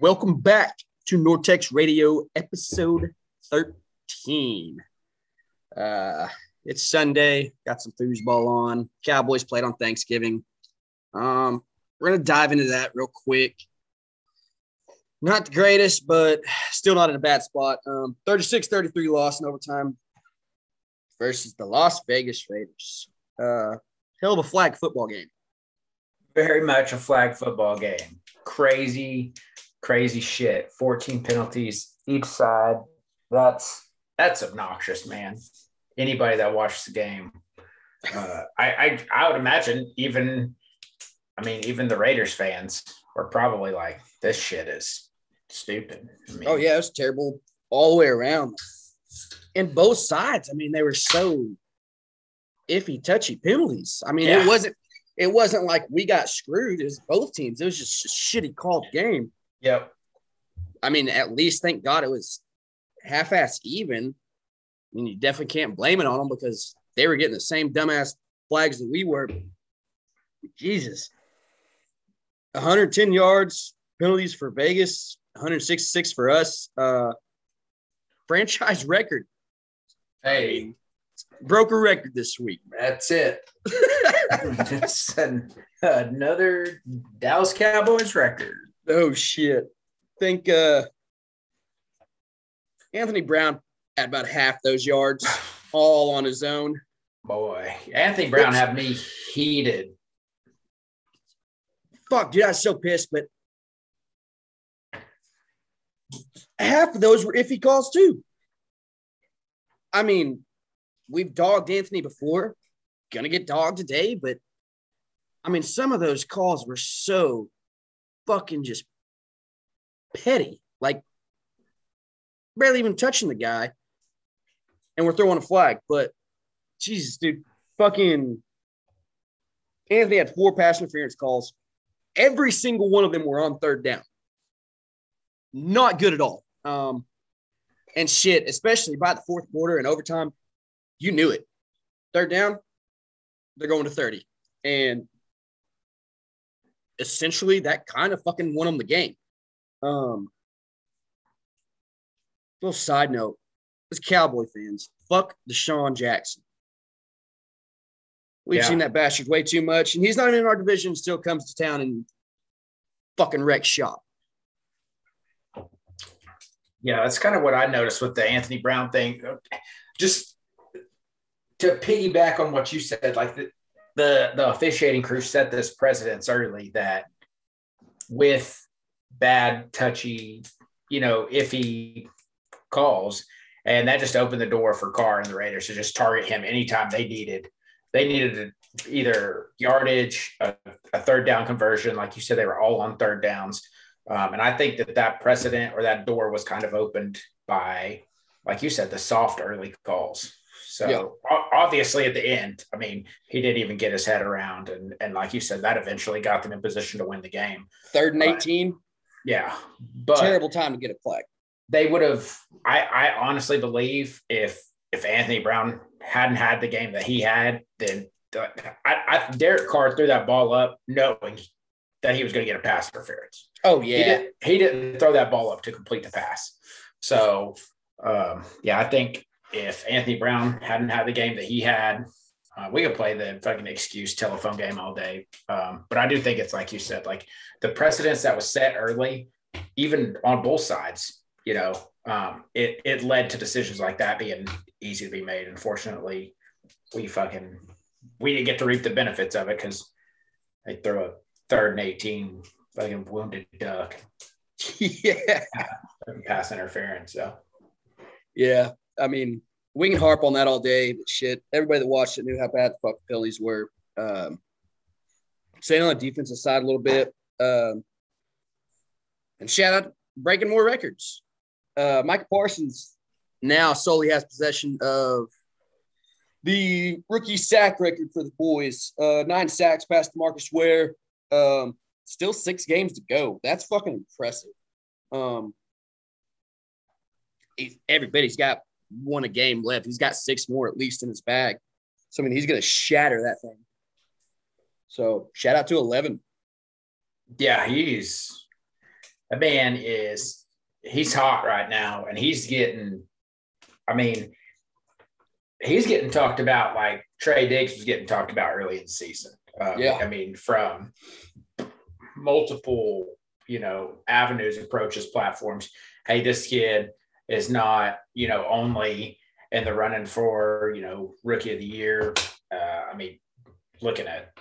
Welcome back to Nortex Radio, episode 13. Uh, it's Sunday, got some foosball on. Cowboys played on Thanksgiving. Um, we're gonna dive into that real quick. Not the greatest, but still not in a bad spot. Um, 36-33 loss in overtime versus the Las Vegas Raiders. Uh, hell of a flag football game. Very much a flag football game. Crazy, crazy shit. 14 penalties each side. That's that's obnoxious, man. Anybody that watched the game, uh, I, I I would imagine even, I mean, even the Raiders fans were probably like, "This shit is stupid." I mean, Oh yeah, it was terrible all the way around. And both sides, I mean, they were so iffy, touchy penalties. I mean, Yeah. it wasn't it wasn't like we got screwed. It was both teams. It was just a shitty called game. Yep. I mean, at least thank God it was half-ass even. I mean, you definitely can't blame it on them because they were getting the same dumbass flags that we were. Jesus. 110 yards, penalties for Vegas, 166 for us. Uh franchise record. Hey, Broke a record this week. that's it. It's an- another Dallas Cowboys record. Oh shit. Think uh Anthony Brown had about half those yards all on his own. Boy, Anthony Brown had me heated. Fuck, dude, I was so pissed, but half of those were iffy calls too. I mean, we've dogged Anthony before, gonna get dogged today, but I mean, some of those calls were so fucking just petty. Like barely even touching the guy, and we're throwing a flag. But Jesus, dude, fucking Anthony had four pass interference calls. Every single one of them were on third down. Not good at all. Um, and shit, especially by the fourth quarter and overtime, you knew it. Third down, they're going to 30. And essentially that kind of fucking won them the game. Um, little side note, as Cowboy fans, fuck DeSean Jackson. We've Yeah. seen that bastard way too much, and he's not even in our division. Still comes to town and fucking wrecks shop. Yeah, that's kind of what I noticed with the Anthony Brown thing. Just to piggyback on what you said, like the the, the officiating crew set this precedence early that with bad, touchy, you know, iffy calls, and that just opened the door for Carr and the Raiders to just target him anytime they needed. They needed either yardage, a, a third down conversion, like you said, they were all on third downs. Um, and I think that that precedent or that door was kind of opened by, like you said, the soft early calls. So Yeah. obviously at the end, I mean, he didn't even get his head around. And, and like you said, that eventually got them in position to win the game. Third and Right. 18, Yeah. But terrible time to get a flag. they would have, I, I honestly believe if, if Anthony Brown hadn't had the game that he had, then uh, I, I, Derek Carr threw that ball up knowing that he was going to get a pass interference. Oh He, yeah, didn't, he didn't throw that ball up to complete the pass. So, um, yeah, I think if Anthony Brown hadn't had the game that he had, uh, we could play the fucking excuse telephone game all day. Um, but I do think it's like you said, like the precedence that was set early, even on both sides, you know, um, it, it led to decisions like that being easy to be made. Unfortunately, we fucking, we didn't get to reap the benefits of it because they throw a third and 18 fucking wounded duck yeah, pass interference. So yeah. I mean, we can harp on that all day, but shit, everybody that watched it knew how bad the fuck penalties were. Um, staying on the defensive side a little bit, um, and shout out breaking more records. Uh, Micah Parsons now solely has possession of the rookie sack record for the boys. Uh, nine sacks past Marcus Ware. Um, still six games to go. That's fucking impressive. Um, everybody's got one a game left. He's got six more at least in his bag. So I mean, he's gonna shatter that thing. So shout out to eleven. yeah, he's That man is he's hot right now, and he's getting. I mean, he's getting talked about like Trey Diggs was getting talked about early in the season. Um, yeah, I mean, from multiple you know avenues, approaches, platforms. Hey, this kid is not you know only in the running for you know rookie of the year. Uh, I mean, looking at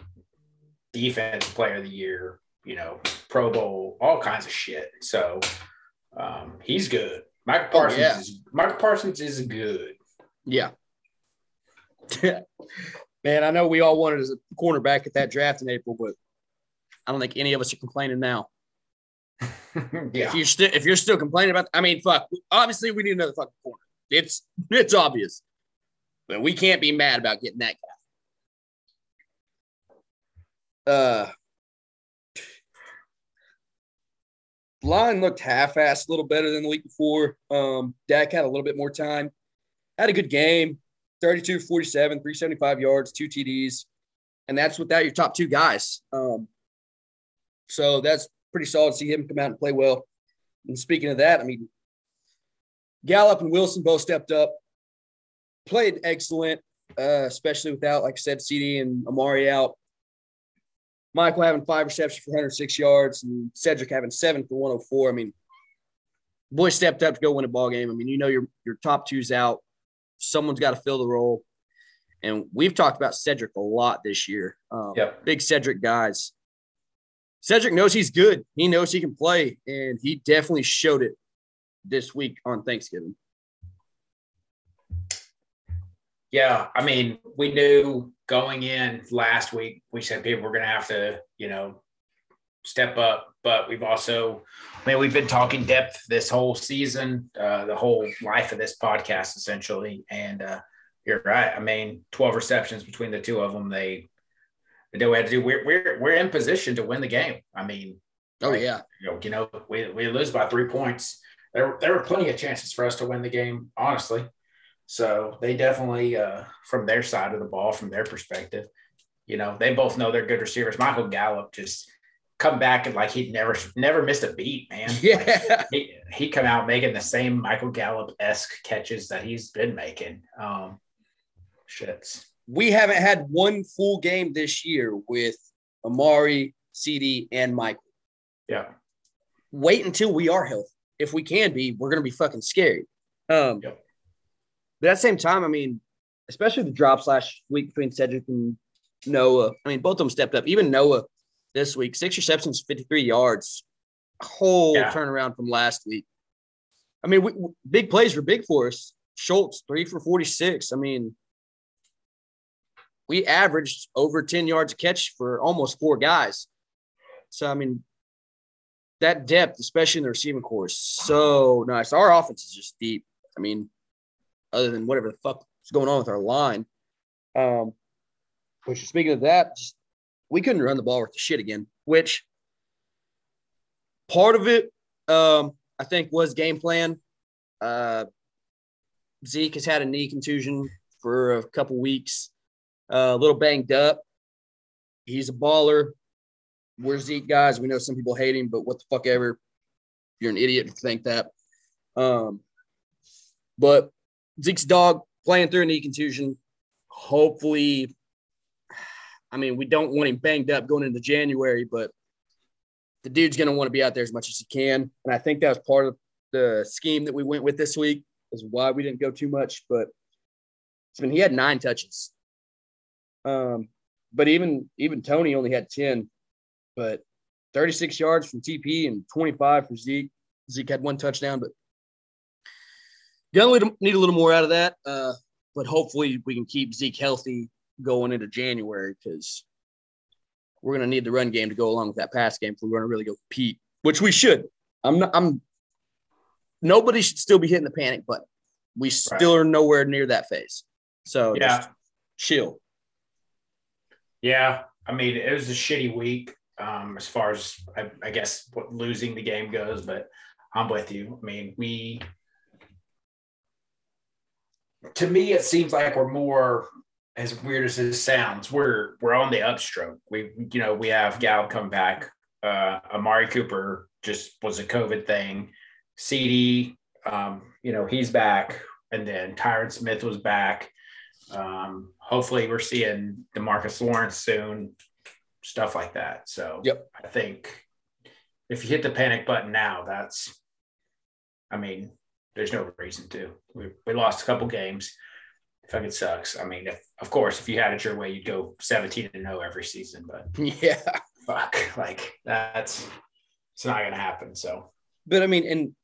defense player of the year, you know, Pro Bowl, all kinds of shit. So um, he's good. Michael oh, Parsons oh, yeah. is Michael Parsons is good. Yeah. Man, I know we all wanted a cornerback at that draft in April, but I don't think any of us are complaining now. yeah. If you're still if you're still complaining about, I mean, fuck. Obviously, we need another fucking corner. It's it's obvious, but we can't be mad about getting that guy. Uh, line looked half-assed a little better than the week before. Um, Dak had a little bit more time. Had a good game. 32, 47, 375 yards, two TDs. And that's without your top two guys. Um, so that's pretty solid to see him come out and play well. And speaking of that, I mean, Gallup and Wilson both stepped up, played excellent, uh, especially without, like I said, CD and Amari out. Michael having five receptions for 106 yards and Cedric having seven for 104. I mean, boy stepped up to go win a ball game. I mean, you know your your top two's out. Someone's got to fill the role. And we've talked about Cedric a lot this year. Um, yep. Big Cedric guys. Cedric knows he's good. He knows he can play, and he definitely showed it this week on Thanksgiving. Yeah, I mean, we knew going in last week, we said people were going to have to, you know, step up, but we've also, I mean, we've been talking depth this whole season, uh, the whole life of this podcast, essentially. And uh, you're right. I mean, 12 receptions between the two of them. They, do we had to do. We're, we're, we're in position to win the game. I mean, oh, like, yeah. You know, you know, we, we lose by three points. There, there were plenty of chances for us to win the game, honestly. So they definitely, uh, from their side of the ball, from their perspective, you know, they both know they're good receivers. Michael Gallup just come back and like he'd never never missed a beat, man. Yeah, like, he he come out making the same Michael Gallup esque catches that he's been making. Um, shits. We haven't had one full game this year with Amari, CD, and Michael. Yeah. Wait until we are healthy. If we can be, we're gonna be fucking scary. Um, yep. But at the same time, I mean, especially the drop last week between Cedric and Noah. I mean, both of them stepped up. Even Noah this week. Six receptions, 53 yards. Whole yeah. turnaround from last week. I mean, we, big plays were big for us. Schultz, three for 46. I mean, we averaged over 10 yards a catch for almost four guys. So, I mean, that depth, especially in the receiving corps, is so nice. Our offense is just deep. I mean, other than whatever the fuck is going on with our line. Um, which speaking of that, just we couldn't run the ball worth the shit again, which part of it, um, I think, was game plan. Uh, Zeke has had a knee contusion for a couple weeks, uh, a little banged up. He's a baller. We're Zeke guys. We know some people hate him, but what the fuck ever. You're an idiot to think that. Um, but Zeke's dog playing through a knee contusion. Hopefully, I mean, we don't want him banged up going into January, but the dude's going to want to be out there as much as he can. And I think that was part of the scheme that we went with this week, is why we didn't go too much. But I mean, he had nine touches. Um, but even even Tony only had 10, but 36 yards from TP and 25 for Zeke. Zeke had one touchdown, but gonna need a little more out of that. Uh, but hopefully we can keep Zeke healthy going into January because we're going to need the run game to go along with that pass game if we're to really go compete, which we should. I'm not, I'm nobody should still be hitting the panic button. We still right. are nowhere near that phase. So yeah, chill. Yeah, I mean it was a shitty week um, as far as I, I guess what losing the game goes, but I'm with you. I mean we to me it seems like we're more as weird as this sounds, we're we're on the upstroke. We you know we have Gallup come back, uh, Amari Cooper just was a COVID thing. CD, um, you know, he's back, and then Tyron Smith was back. Um, hopefully, we're seeing Demarcus Lawrence soon, stuff like that. So, yep. I think if you hit the panic button now, that's, I mean, there's no reason to. We, we lost a couple games. Fucking sucks. I mean, if, of course, if you had it your way, you'd go 17 and 0 every season, but yeah, fuck, like that's it's not gonna happen. So, but I mean, and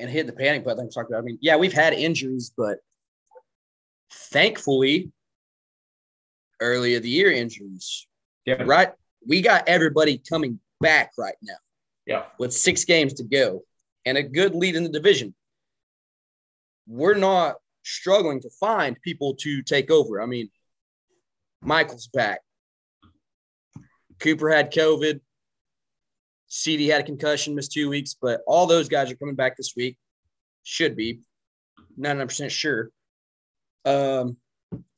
and hit the panic button. I'm talking about. I mean, yeah, we've had injuries, but thankfully, early of the year injuries. Yeah. Right. We got everybody coming back right now. Yeah. With six games to go and a good lead in the division. We're not struggling to find people to take over. I mean, Michael's back. Cooper had COVID. CD had a concussion, missed two weeks, but all those guys are coming back this week. Should be 99% sure. Um,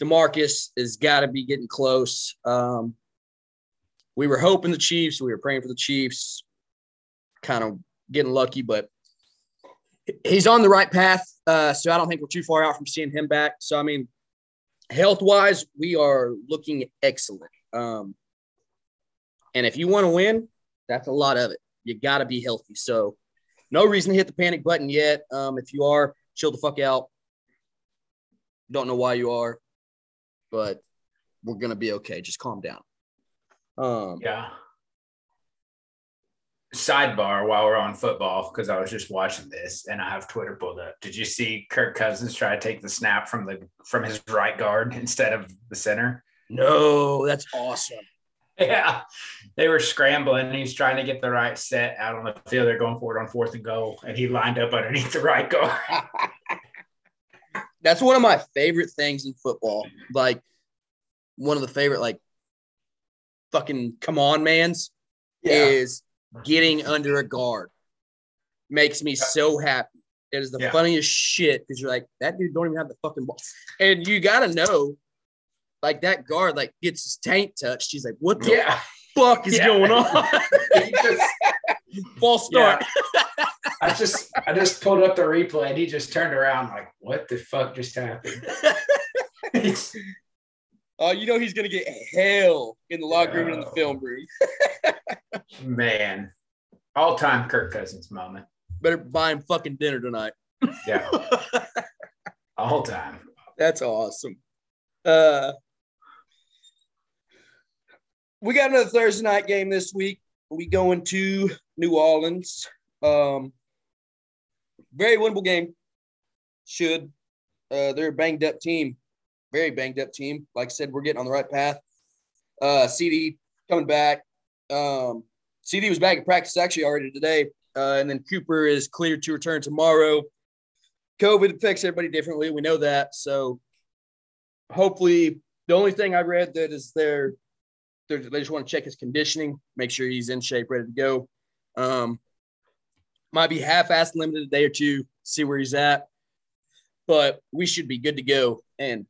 Demarcus has got to be getting close. Um, we were hoping the Chiefs, we were praying for the Chiefs, kind of getting lucky, but he's on the right path. Uh, so I don't think we're too far out from seeing him back. So, I mean, health wise, we are looking excellent. Um, and if you want to win, that's a lot of it. You got to be healthy. So, no reason to hit the panic button yet. Um, if you are, chill the fuck out. Don't know why you are, but we're gonna be okay. Just calm down. Um, yeah. Sidebar while we're on football, because I was just watching this and I have Twitter pulled up. Did you see Kirk Cousins try to take the snap from the from his right guard instead of the center? No, that's awesome. Yeah, they were scrambling. He's trying to get the right set out on the field. They're going for it on fourth and goal, and he lined up underneath the right guard. That's one of my favorite things in football. Like one of the favorite, like fucking come on, man's yeah. is getting under a guard. Makes me so happy. It is the yeah. funniest shit because you're like, that dude don't even have the fucking ball. And you gotta know, like that guard like gets his tank touched. He's like, what the yeah. fuck is going on? just, False start. I just I just pulled up the replay and he just turned around like, what the fuck just happened? Oh, uh, you know he's gonna get hell in the locker room and in the film room. Man, all time Kirk Cousins moment. Better buy him fucking dinner tonight. Yeah, all time. That's awesome. Uh, we got another Thursday night game this week. We going to New Orleans. Um, very winnable game. Should. Uh, they're a banged up team, very banged up team. Like I said, we're getting on the right path. Uh, CD coming back. Um, CD was back in practice actually already today. Uh, and then Cooper is cleared to return tomorrow. COVID affects everybody differently. We know that. So hopefully, the only thing I read that is they're they just want to check his conditioning, make sure he's in shape, ready to go. Um, might be half-assed limited a day or two, see where he's at. But we should be good to go. And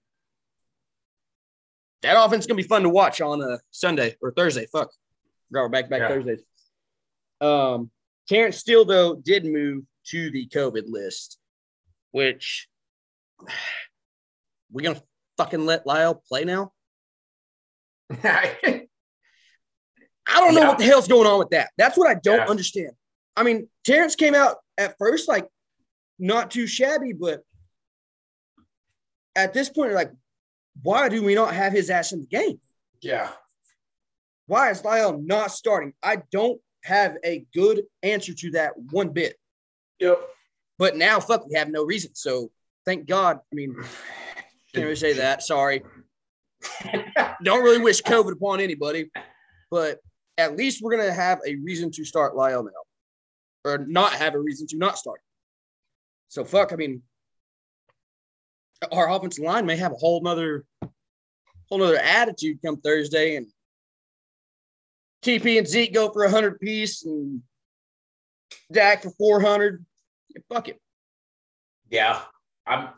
that offense is gonna be fun to watch on a Sunday or Thursday. Fuck. We're back back yeah. Thursdays. Um Terence Steele, though, did move to the COVID list, which we gonna fucking let La'el play now? I don't know yeah. what the hell's going on with that. That's what I don't yeah. understand. I mean, Terence came out at first like not too shabby, but at this point, like, why do we not have his ass in the game? Yeah. Why is La'el not starting? I don't have a good answer to that one bit. Yep. But now, fuck, we have no reason. So thank God. I mean, can't really say that. Sorry. don't really wish COVID upon anybody, but at least we're gonna have a reason to start La'el now or not have a reason to not start. So fuck, I mean, our offensive line may have a whole nother whole nother attitude come Thursday and TP and Zeke go for a hundred piece and Dak for four hundred. Yeah, fuck it. Yeah, I'm.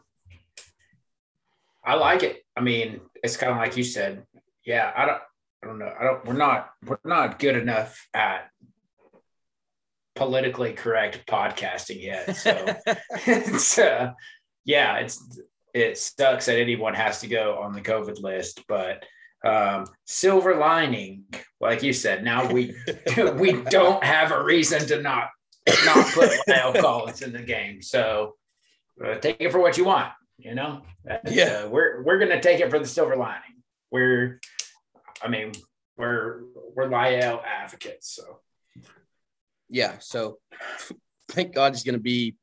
I like it. I mean, it's kind of like you said. Yeah, I don't. I don't know. I don't. We're not. We're not good enough at politically correct podcasting yet. So it's uh, yeah, it's it sucks that anyone has to go on the COVID list, but um, silver lining, like you said, now we we don't have a reason to not not put La'el Collins in the game. So uh, take it for what you want. You know, yeah, uh, we're we're gonna take it for the silver lining. We're, I mean, we're we're La'el advocates. So yeah, so thank God he's gonna be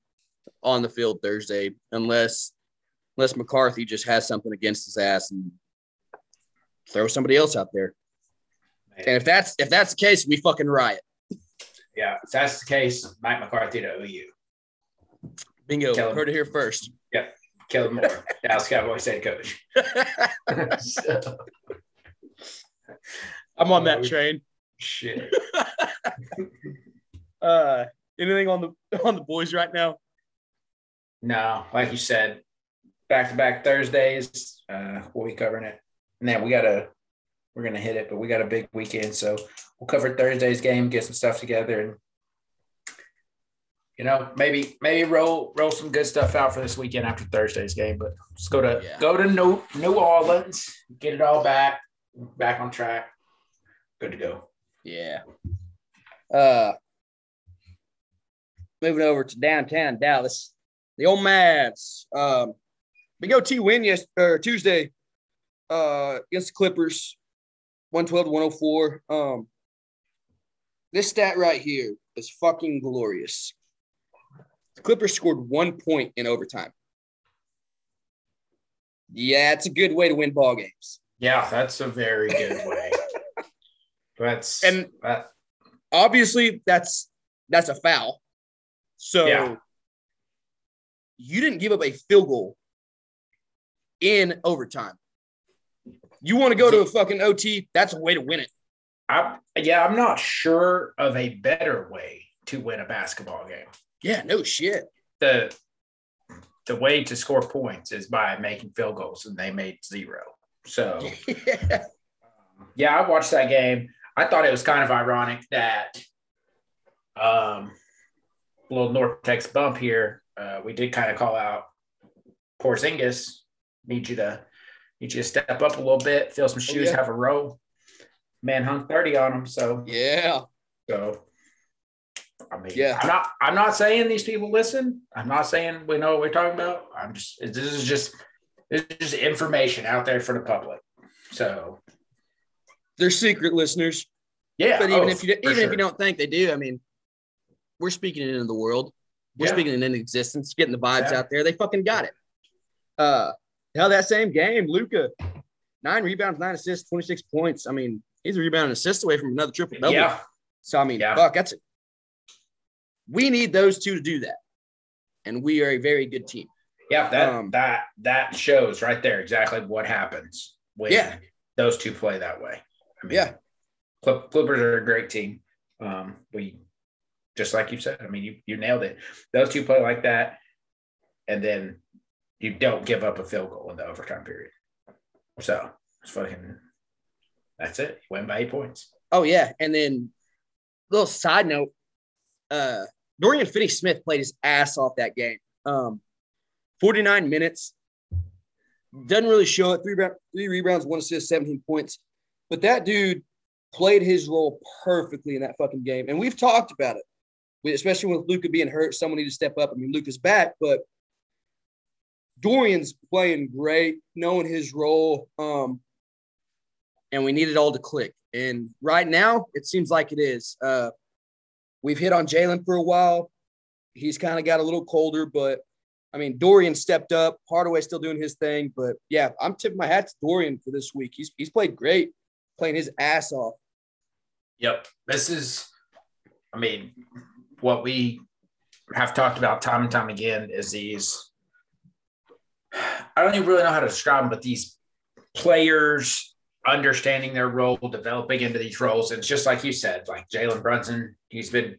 on the field Thursday, unless unless McCarthy just has something against his ass and throw somebody else out there. Man. And if that's if that's the case, we fucking riot. Yeah, if that's the case, Mike McCarthy to OU. Bingo. Heard it here first. Yep. Kellen Moore, Dallas Cowboys head coach. so, I'm on that uh, train. Shit. Uh, anything on the on the boys right now? No, like you said, back to back Thursdays. Uh, we'll be covering it. And then we gotta we're gonna hit it, but we got a big weekend, so we'll cover Thursday's game, get some stuff together, and you know, maybe maybe roll roll some good stuff out for this weekend after Thursday's game. But let's go to yeah. go to New New Orleans, get it all back, back on track. Good to go. Yeah. Uh moving over to downtown Dallas. The old Mavs. Um big OT win yesterday or Tuesday uh against the Clippers, 112 to 104. Um this stat right here is fucking glorious. The Clippers scored one point in overtime. Yeah, it's a good way to win ball games. Yeah, that's a very good way. that's and uh, obviously that's that's a foul. So yeah. you didn't give up a field goal in overtime. You want to go to a fucking OT? That's a way to win it. I, yeah, I'm not sure of a better way to win a basketball game. Yeah, no shit. The the way to score points is by making field goals, and they made zero. So yeah, yeah I watched that game. I thought it was kind of ironic that um little North Texas bump here. Uh, we did kind of call out Porzingis. Need you to need you to step up a little bit, fill some oh, shoes, oh, yeah. have a row. Man hung 30 on him. So yeah. So I mean, yeah, I'm not. I'm not saying these people listen. I'm not saying we know what we're talking about. I'm just. This is just. This is just information out there for the public. So they're secret listeners. Yeah, but even oh, if you even sure. if you don't think they do, I mean, we're speaking it into the world. We're yeah. speaking it into existence, getting the vibes yeah. out there. They fucking got it. Uh, hell, that same game, Luka, nine rebounds, nine assists, twenty six points. I mean, he's a rebound and assist away from another triple double. Yeah. So I mean, yeah. fuck, that's it. we need those two to do that. And we are a very good team. Yeah, that um, that that shows right there exactly what happens when yeah. those two play that way. I mean, yeah, Clippers are a great team. Um, we just like you said. I mean, you you nailed it. Those two play like that, and then you don't give up a field goal in the overtime period. So it's fucking. That's it. You win by eight points. Oh yeah, and then little side note. Uh, Dorian Finney Smith played his ass off that game. Um, 49 minutes. Doesn't really show it. Three, three rebounds, one assist, 17 points. But that dude played his role perfectly in that fucking game. And we've talked about it, especially with Luka being hurt. Someone need to step up. I mean, Luka's back, but Dorian's playing great, knowing his role. Um, and we need it all to click. And right now, it seems like it is. Uh, We've hit on Jalen for a while. He's kind of got a little colder, but I mean, Dorian stepped up. Hardaway still doing his thing, but yeah, I'm tipping my hat to Dorian for this week. He's he's played great, playing his ass off. Yep, this is, I mean, what we have talked about time and time again is these. I don't even really know how to describe them, but these players understanding their role, developing into these roles. And it's just like you said, like Jalen Brunson, he's been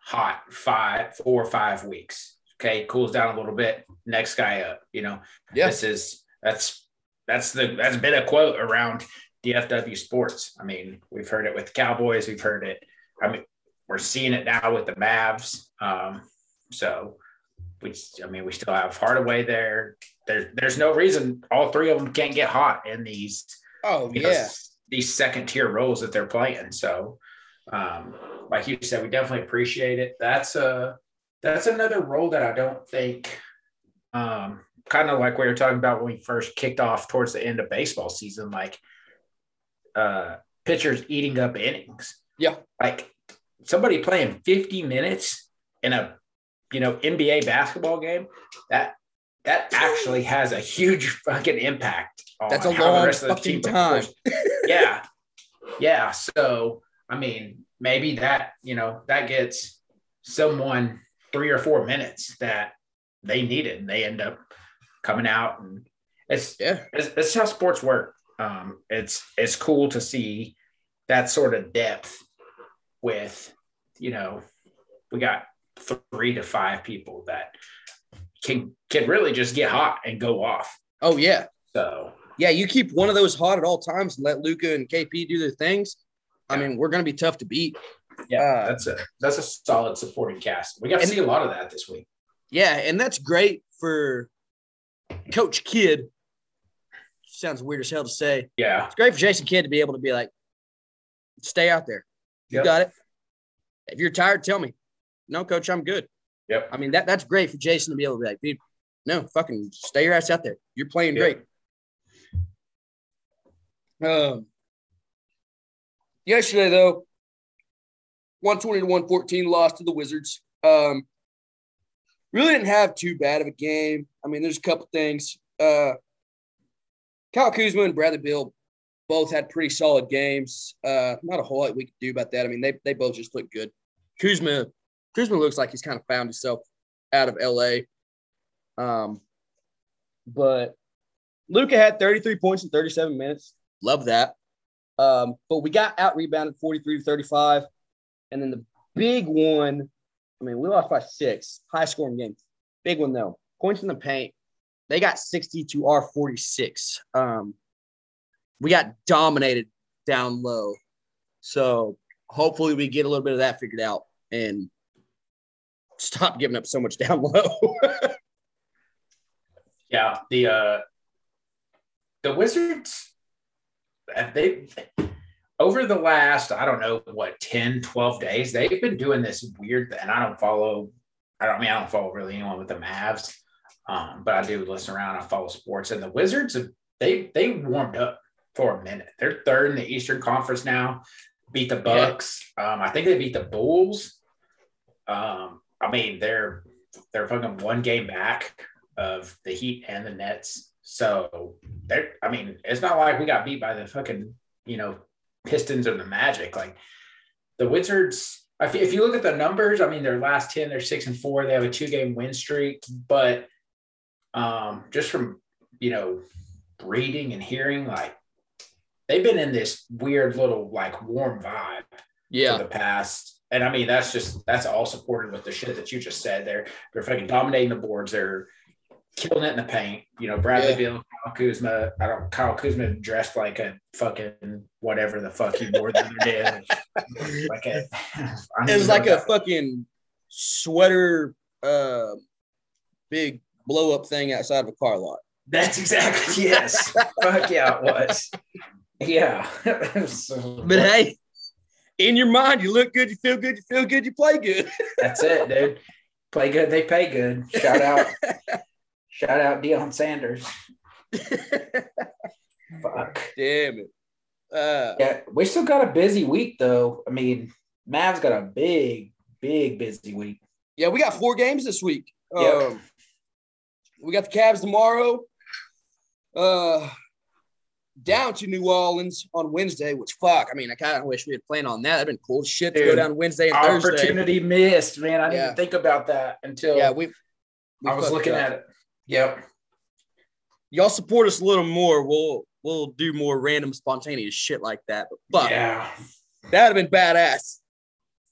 hot five, four or five weeks. Okay, cools down a little bit. Next guy up. You know, yeah. this is that's that's the that's been a quote around DFW sports. I mean, we've heard it with the Cowboys. We've heard it. I mean, we're seeing it now with the Mavs. Um, so we, I mean, we still have Hardaway there. There's there's no reason all three of them can't get hot in these. Oh you know, yeah, these second tier roles that they're playing. So, um, like you said, we definitely appreciate it. That's a that's another role that I don't think, um, kind of like we were talking about when we first kicked off towards the end of baseball season, like uh, pitchers eating up innings. Yeah, like somebody playing 50 minutes in a you know NBA basketball game that that actually has a huge fucking impact on that's a how the long rest of the fucking team time. yeah. Yeah so i mean maybe that you know that gets someone three or four minutes that they needed and they end up coming out and it's Yeah, it's, it's how sports work. Um it's it's cool to see that sort of depth with you know we got three to five people that can can really just get hot and go off oh yeah, so yeah. You keep one of those hot at all times and let Luka and KP do their things. I mean, we're gonna be tough to beat. yeah Uh, that's a that's a solid supporting cast we got to see a lot of that this week Yeah, and that's great for Coach Kidd. Sounds weird as hell to say. yeah It's great for Jason Kidd to be able to be like, stay out there. You Yep. got it. If you're tired, tell me. No, coach, I'm good. Yep. I mean, that that's great for Jason to be able to be like, dude, no, fucking stay your ass out there. You're playing Yep. great. Um, yesterday, though, 120 to 114 lost to the Wizards. Um, really didn't have too bad of a game. I mean, there's a couple things. Uh, Kyle Kuzma and Bradley Beal both had pretty solid games. Uh, not a whole lot we could do about that. I mean, they they both just look good. Kuzma Kuzma looks like he's kind of found himself out of LA. Um, but Luka had 33 points in 37 minutes. Love that. Um, but we got out rebounded 43 to 35. And then the big one, I mean, we lost by six, high scoring game. Big one though. Points in the paint. They got 60 to our 46. Um, we got dominated down low. So hopefully we get a little bit of that figured out and stop giving up so much down low. yeah the uh the wizards uh, they over the last i don't know what 10 12 days they've been doing this weird and i don't follow i don't I mean i don't follow really anyone with the mavs um, but i do listen around i follow sports and the wizards they they warmed up for a minute. They're third in the eastern conference now. Beat the bucks. Um, i think they beat the bulls. Um, i mean they're they're fucking one game back of the heat and the nets. So they're i mean it's not like we got beat by the fucking you know pistons or the magic. Like the wizards if if you look at the numbers i mean their last 10 they're six and four they have a two game win streak but um just from you know reading and hearing like they've been in this weird little like warm vibe for the past. And I mean, that's just that's all supported with the shit that you just said. They're they're fucking dominating the boards. They're killing it in the paint. You know, Bradley Yeah. Beal, Kyle Kuzma. I don't. Kyle Kuzma dressed like a fucking whatever the fuck he wore the other day. like a, It was like a fucking sweater, uh, big blow up thing outside of a car lot. That's exactly yes. fuck yeah, it was. Yeah. So- But hey, in your mind, you look good, you feel good, you feel good, you play good. That's it, dude. Play good, they pay good. Shout out, shout out Deion Sanders. Fuck. Damn it. Uh, Yeah, we still got a busy week though. I mean, Mavs got a big, big busy week. yeah, we got four games this week. Yep. Um, we got the Cavs tomorrow. Uh, down to New Orleans on Wednesday, which fuck. I mean, I kind of wish we had planned on that. That'd been cool shit to go down Wednesday and Thursday. Opportunity missed, man. I didn't Yeah. think about that until Yeah, we. we I was looking up. at it. Yep. Y'all support us a little more. We'll we'll do more random spontaneous shit like that. But fuck, Yeah. that'd have been badass.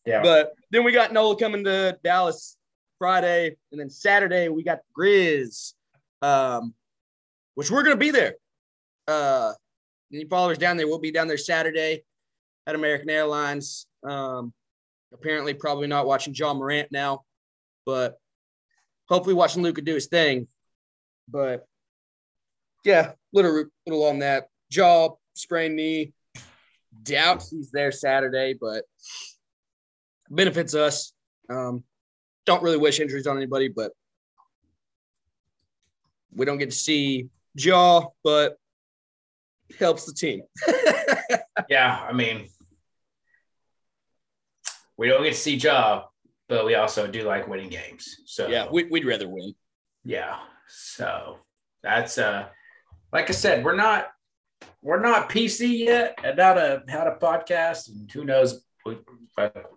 Yeah. But then we got Nola coming to Dallas Friday, and then Saturday we got Grizz, um, which we're gonna be there. Uh, any followers down there, we'll be down there Saturday at American Airlines. Um, Apparently, probably not watching Ja Morant now, but hopefully watching Luka do his thing. But yeah, little little on that Ja sprained knee. Doubt he's there Saturday, but benefits us. Um, don't really wish injuries on anybody, but we don't get to see Ja, but helps the team. yeah, I mean, we don't get to see Ja, but we also do like winning games. So yeah, we, would rather win. Yeah, so that's uh, like I said, we're not we're not PC yet, and not a how a podcast, and who knows. We,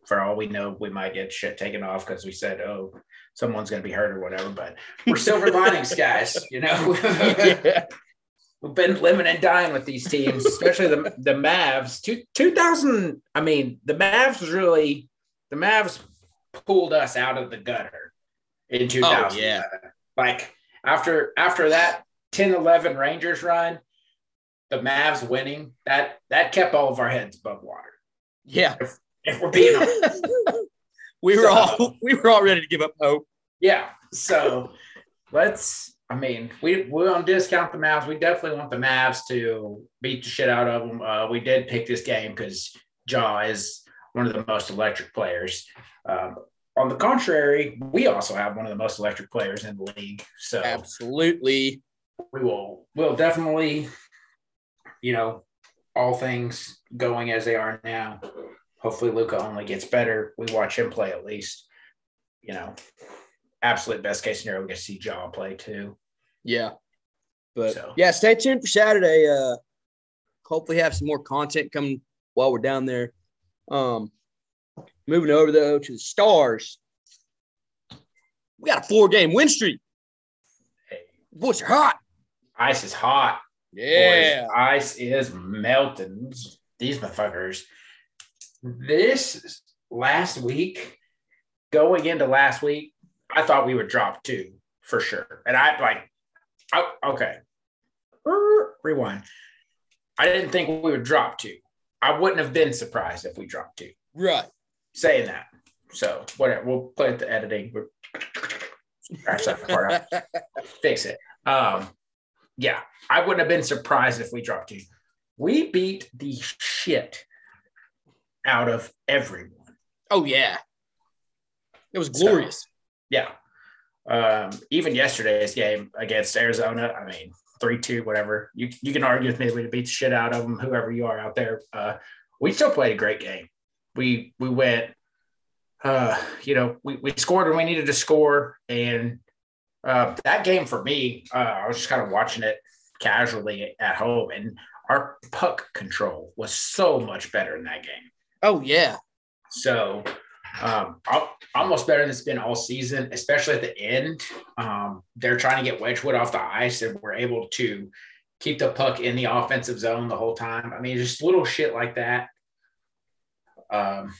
for all we know, we might get shit taken off because we said, "Oh, someone's going to be hurt or whatever." But we're silver linings, guys. You know, yeah. We've been living and dying with these teams, especially the the Mavs. Two, 2000, I mean, the Mavs was really the Mavs pulled us out of the gutter in 2000. Oh, yeah. Like after after that 10 11 Rangers run, the Mavs winning, that that kept all of our heads above water. Yeah. If, if we're being honest. we were so, all we were all ready to give up hope. Yeah. So let's I mean, we we don't discount the Mavs. We definitely want the Mavs to beat the shit out of them. Uh, we did pick this game because Ja is one of the most electric players. Um, on the contrary, we also have one of the most electric players in the league. So absolutely, we will will definitely, you know, all things going as they are now. Hopefully, Luka only gets better. We watch him play at least. You know, absolute best case scenario, we get to see Ja play too. Yeah. But so. yeah, stay tuned for Saturday. Uh hopefully have some more content coming while we're down there. Um moving over though to the stars. We got a four game win streak. Hey. Boys are hot. Ice is hot. Yeah. Boys, ice is melting. These motherfuckers. This last week, going into last week, I thought we would drop two for sure. And I like, oh, okay, rewind. I didn't think we would drop two. I wouldn't have been surprised if we dropped two. Right. Saying that. So whatever. We'll play with the editing. Scratch that part out. Fix it. Um, yeah, I wouldn't have been surprised if we dropped two. We beat the shit out of everyone. Oh yeah. It was glorious. So, yeah. Um, even yesterday's game against Arizona, I mean, three two, whatever. You you can argue with me we beat the shit out of them, whoever you are out there. Uh, we still played a great game. We we went, uh, you know, we, we scored when we needed to score, and uh, that game for me, uh, I was just kind of watching it casually at home, and our puck control was so much better in that game. Oh yeah. So um, almost better than it's been all season, especially at the end. Um, they're trying to get Wedgwood off the ice, and we're able to keep the puck in the offensive zone the whole time. I mean, just little shit like that. Um,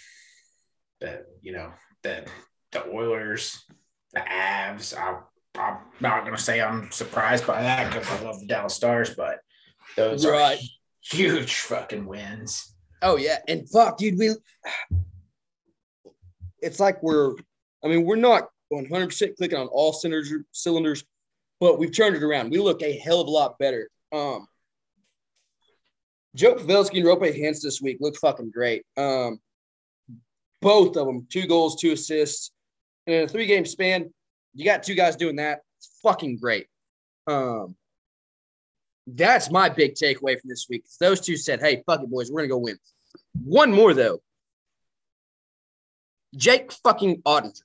that you know, that the Oilers, the Avs. I, I'm not going to say I'm surprised by that because I love the Dallas Stars, but those right. are huge fucking wins. Oh yeah, and fuck, dude, we it's like we're, I mean, we're not 100% clicking on all cylinders, cylinders, but we've turned it around. We look a hell of a lot better. Um, Joe Pavelski and Roope Hintz this week look fucking great. Um, both of them, two goals, two assists. And in a three game span, you got two guys doing that. It's fucking great. Um, that's my big takeaway from this week. Those two said, hey, fuck it, boys, we're going to go win. One more, though. Jake fucking Oettinger.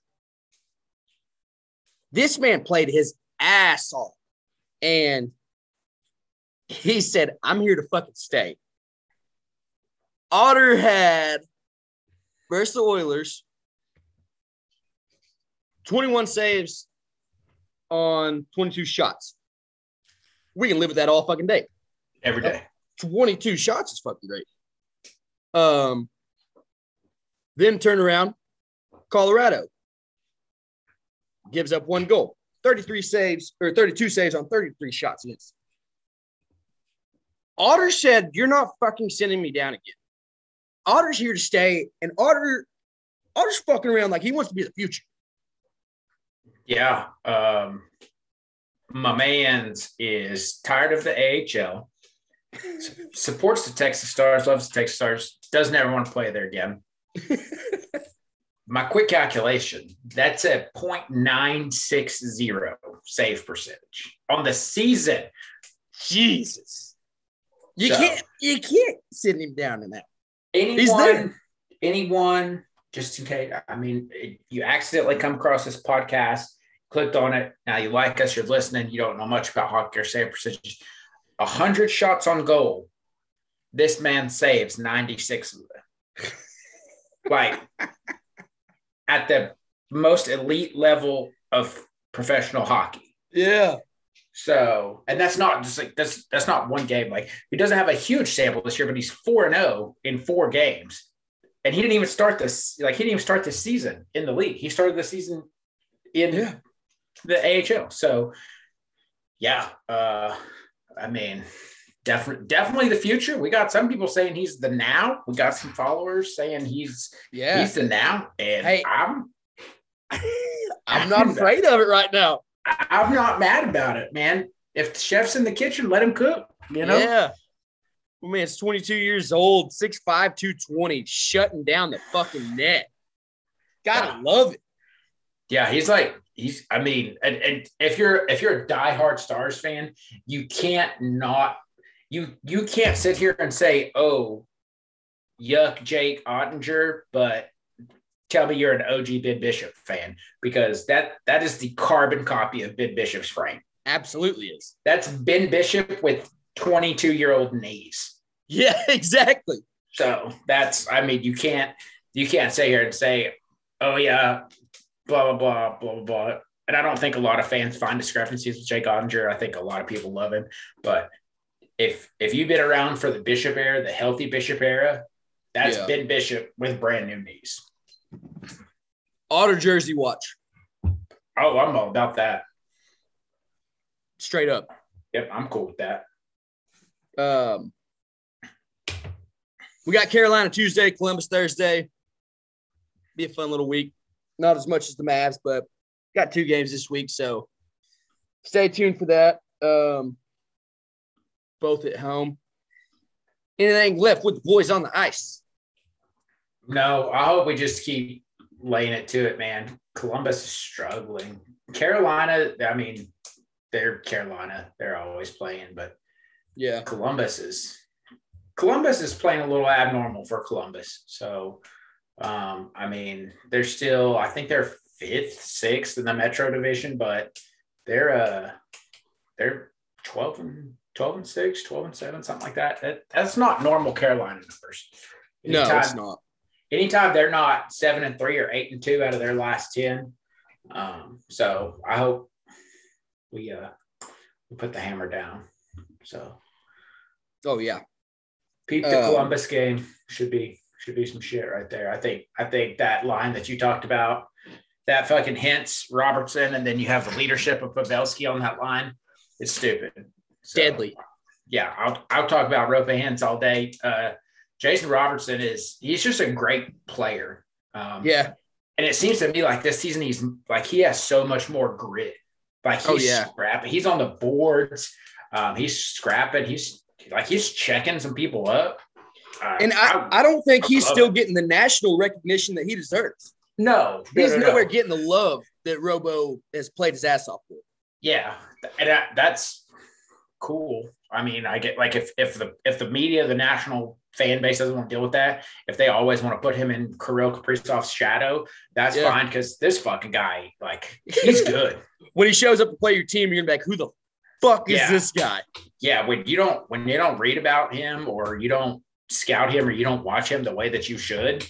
This man played his ass off. And he said, I'm here to fucking stay. Otter had versus the Oilers 21 saves on 22 shots. We can live with that all fucking day. Every day. 22 shots is fucking great. Um, then turn around, Colorado gives up one goal, 33 saves or 32 saves on 33 shots against. Otter said, You're not fucking sending me down again. Otter's here to stay, and Otter Otter's fucking around like he wants to be the future. Yeah. Um, my man's is tired of the AHL, supports the Texas Stars, loves the Texas Stars, doesn't ever want to play there again. my quick calculation that's a 0.960 save percentage on the season. Jesus. You So- can't you can't sit him down in that. anyone, there. anyone, just in case, I mean, you accidentally come across this podcast, clicked on it. Now you like us, you're listening, you don't know much about hockey or save percentage. A hundred shots on goal. This man saves 96 of them. like at the most elite level of professional hockey. Yeah. So, and that's not just like that's that's not one game. Like he doesn't have a huge sample this year, but he's four and zero in four games, and he didn't even start this. Like he didn't even start this season in the league. He started the season in Yeah. the AHL. So, yeah, uh, I mean, definitely, definitely the future. We got some people saying he's the now. We got some followers saying he's Yeah. he's the now, and Hey. I'm I'm not afraid of it right now. I- I'm not mad about it, man. If the chef's in the kitchen, let him cook. You know. Yeah. Well, man, it's 22 years old, 6'5, 220, shutting down the fucking net. Gotta love it. Yeah, he's like he's. I mean, and, and if you're if you're a diehard Stars fan, you can't not you you can't sit here and say, "Oh, yuck, Jake Oettinger," but tell me you're an OG Ben Bishop fan because that that is the carbon copy of Ben Bishop's frame. Absolutely is. That's Ben Bishop with 22 year old knees. Yeah, exactly. So that's, I mean, you can't, you can't sit here and say, oh yeah, blah, blah, blah, blah, blah, blah. And I don't think a lot of fans find discrepancies with Jake Oettinger. I think a lot of people love him, but if, if you've been around for the Bishop era, the healthy Bishop era, that's Yeah. Ben Bishop with brand new knees. Otter jersey watch. Oh, I'm all about that. Straight up. Yep. I'm cool with that. Um, we got Carolina Tuesday, Columbus Thursday. Be a fun little week. Not as much as the Mavs, but got two games this week, so stay tuned for that. Um, both at home. Anything left with the boys on the ice? No, I hope we just keep laying it to it, man. Columbus is struggling. Carolina, I mean, they're Carolina. They're always playing, but Yeah. Columbus is Columbus is playing a little abnormal for Columbus. So, um, I mean, they're still, I think they're fifth, sixth in the Metro division, but they're uh they're 12 and 12 and 6, 12 and 7, something like that. that that's not normal Carolina numbers. No, Anytime- it's not. anytime they're not seven and three or eight and two out of their last 10. Um, so I hope we uh we put the hammer down. So Oh, yeah. peep the Um, Columbus game should be should be some shit right there. I think I think that line that you talked about that fucking Hintz Robertson, and then you have the leadership of Pavelski on that line. It's stupid. So, Deadly. Yeah, I'll I'll talk about Roope Hintz all day. Uh, Jason Robertson is he's just a great player. Um, Yeah. and it seems to me like this season he's like he has so much more grit. Like he's Oh, yeah. scrapping. He's on the boards. Um, he's scrapping. He's like he's checking some people up. Uh, And I, I don't think he's I love still it. getting the national recognition that he deserves. no, no, He's no, no. nowhere getting the love that Robo has played his ass off for. Yeah, and that, that's cool. I mean, I get like if if the if the media, the national fan base doesn't want to deal with that, if they always want to put him in Kirill Kaprizov's shadow, that's Yeah. fine because this fucking guy, like, he's good. When he shows up to play your team, you're gonna be like, who the fuck is this guy? yeah, when you don't when you don't read about him or you don't scout him or you don't watch him the way that you should,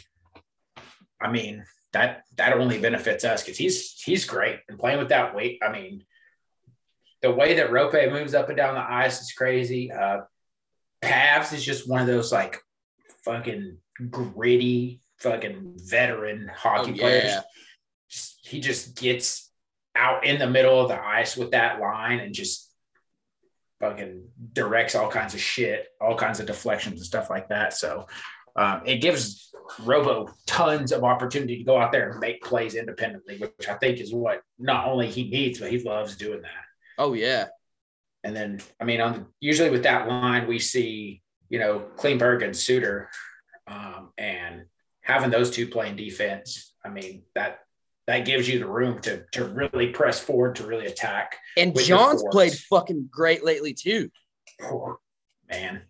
I mean that that only benefits us because he's he's great and playing with that weight. I mean, the way that Roope moves up and down the ice is crazy. Uh, Pavs is just one of those like fucking gritty, fucking veteran hockey Oh, players. yeah. Just- He just gets out in the middle of the ice with that line and just fucking directs all kinds of shit, all kinds of deflections and stuff like that. So um, it gives Robo tons of opportunity to go out there and make plays independently, which I think is what not only he needs, but he loves doing that. Oh yeah. And then, I mean, on usually with that line, we see you know Klingberg and Suter, um, and having those two playing defense. I mean that that gives you the room to to really press forward to really attack. And John's played fucking great lately too. Poor man.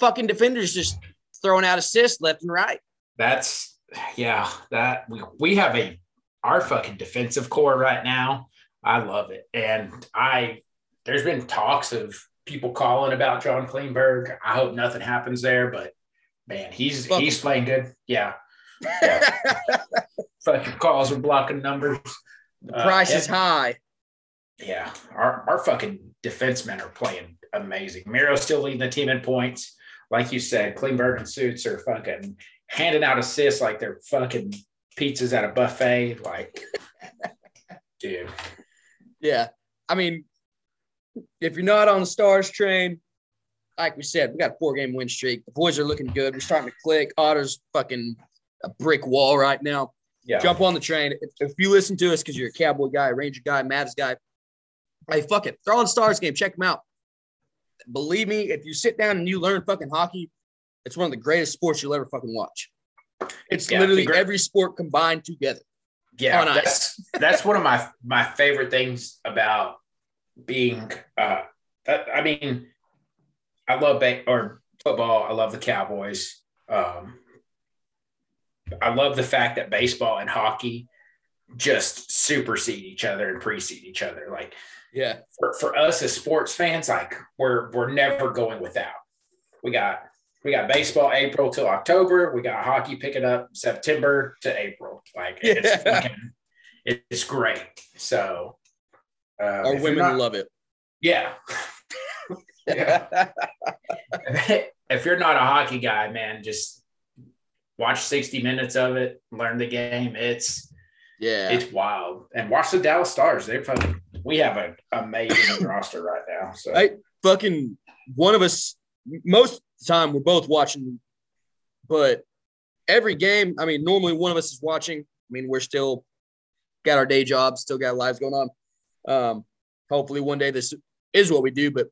Fucking defenders just throwing out assists left and right. That's yeah, that we, we have a our fucking defensive core right now. I love it. And I there's been talks of people calling about John Klingberg. I hope nothing happens there, but man, he's he's playing good. Yeah. yeah. fucking calls are blocking numbers. The price uh, is high. Yeah, our our fucking defensemen are playing amazing. Miro's still leading the team in points. Like you said, Klingberg and Suits are fucking handing out assists like they're fucking pizzas at a buffet. Like, dude. Yeah. I mean, if you're not on the stars train, like we said, we got a four game win streak. The boys are looking good. We're starting to click. Otter's fucking a brick wall right now. Yeah. Jump on the train. If, if you listen to us because you're a Cowboy guy, Ranger guy, Mavs guy, hey, fuck it. Throw on Stars game. Check them out. Believe me, if you sit down and you learn fucking hockey, it's one of the greatest sports you'll ever fucking watch. It's yeah, literally every sport combined together. Yeah, that's that's one of my my favorite things about being. Uh, I mean, I love ba- or football. I love the Cowboys. Um, I love the fact that baseball and hockey just supersede each other and precede each other. Like, yeah, for, for us as sports fans, like we're we're never going without. We got we got baseball April till October. We got hockey picking up September to April. Like yeah. it's fucking, it's great. So uh, our women not, love it. Yeah. yeah. if you're not a hockey guy, man, just watch 60 minutes of it, learn the game. It's yeah, it's wild. And watch the Dallas Stars. They're fucking we have an amazing roster right now. So I fucking one of us most the time we're both watching, but every game, I mean, normally one of us is watching. I mean, we're still got our day jobs, still got lives going on. Um, hopefully one day this is what we do, but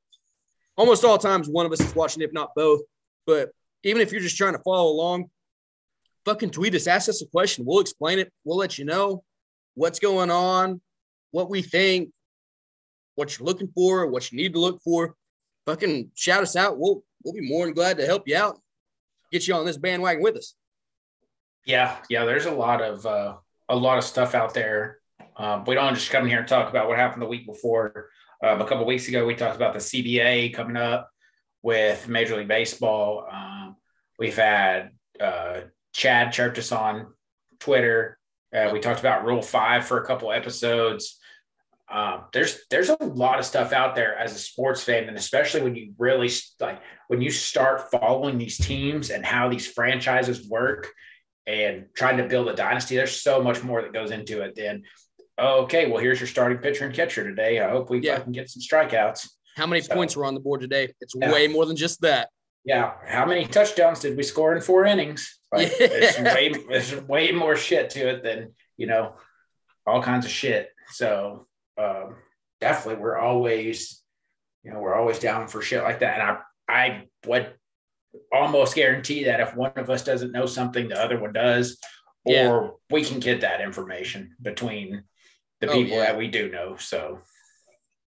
almost all times one of us is watching, if not both. But even if you're just trying to follow along, fucking tweet us, ask us a question. We'll explain it. We'll let you know what's going on, what we think, what you're looking for, what you need to look for. Fucking shout us out. We'll we'll be more than glad to help you out, get you on this bandwagon with us. Yeah, yeah. There's a lot of uh, a lot of stuff out there. Um, we don't just come here and talk about what happened the week before. Um, a couple weeks ago, we talked about the CBA coming up with Major League Baseball. Um, we've had uh, Chad chirped us on Twitter. Uh, we talked about Rule Five for a couple episodes. Um, there's there's a lot of stuff out there as a sports fan, and especially when you really like when you start following these teams and how these franchises work and trying to build a dynasty. There's so much more that goes into it than okay, well here's your starting pitcher and catcher today. I hope we yeah. can get some strikeouts. How many so, points were on the board today? It's yeah. way more than just that. Yeah. How many touchdowns did we score in four innings? Like, yeah. there's, way, there's way more shit to it than, you know, all kinds of shit. So um, definitely we're always, you know, we're always down for shit like that. And I, I would almost guarantee that if one of us doesn't know something, the other one does, or yeah. we can get that information between the oh, people yeah. that we do know. So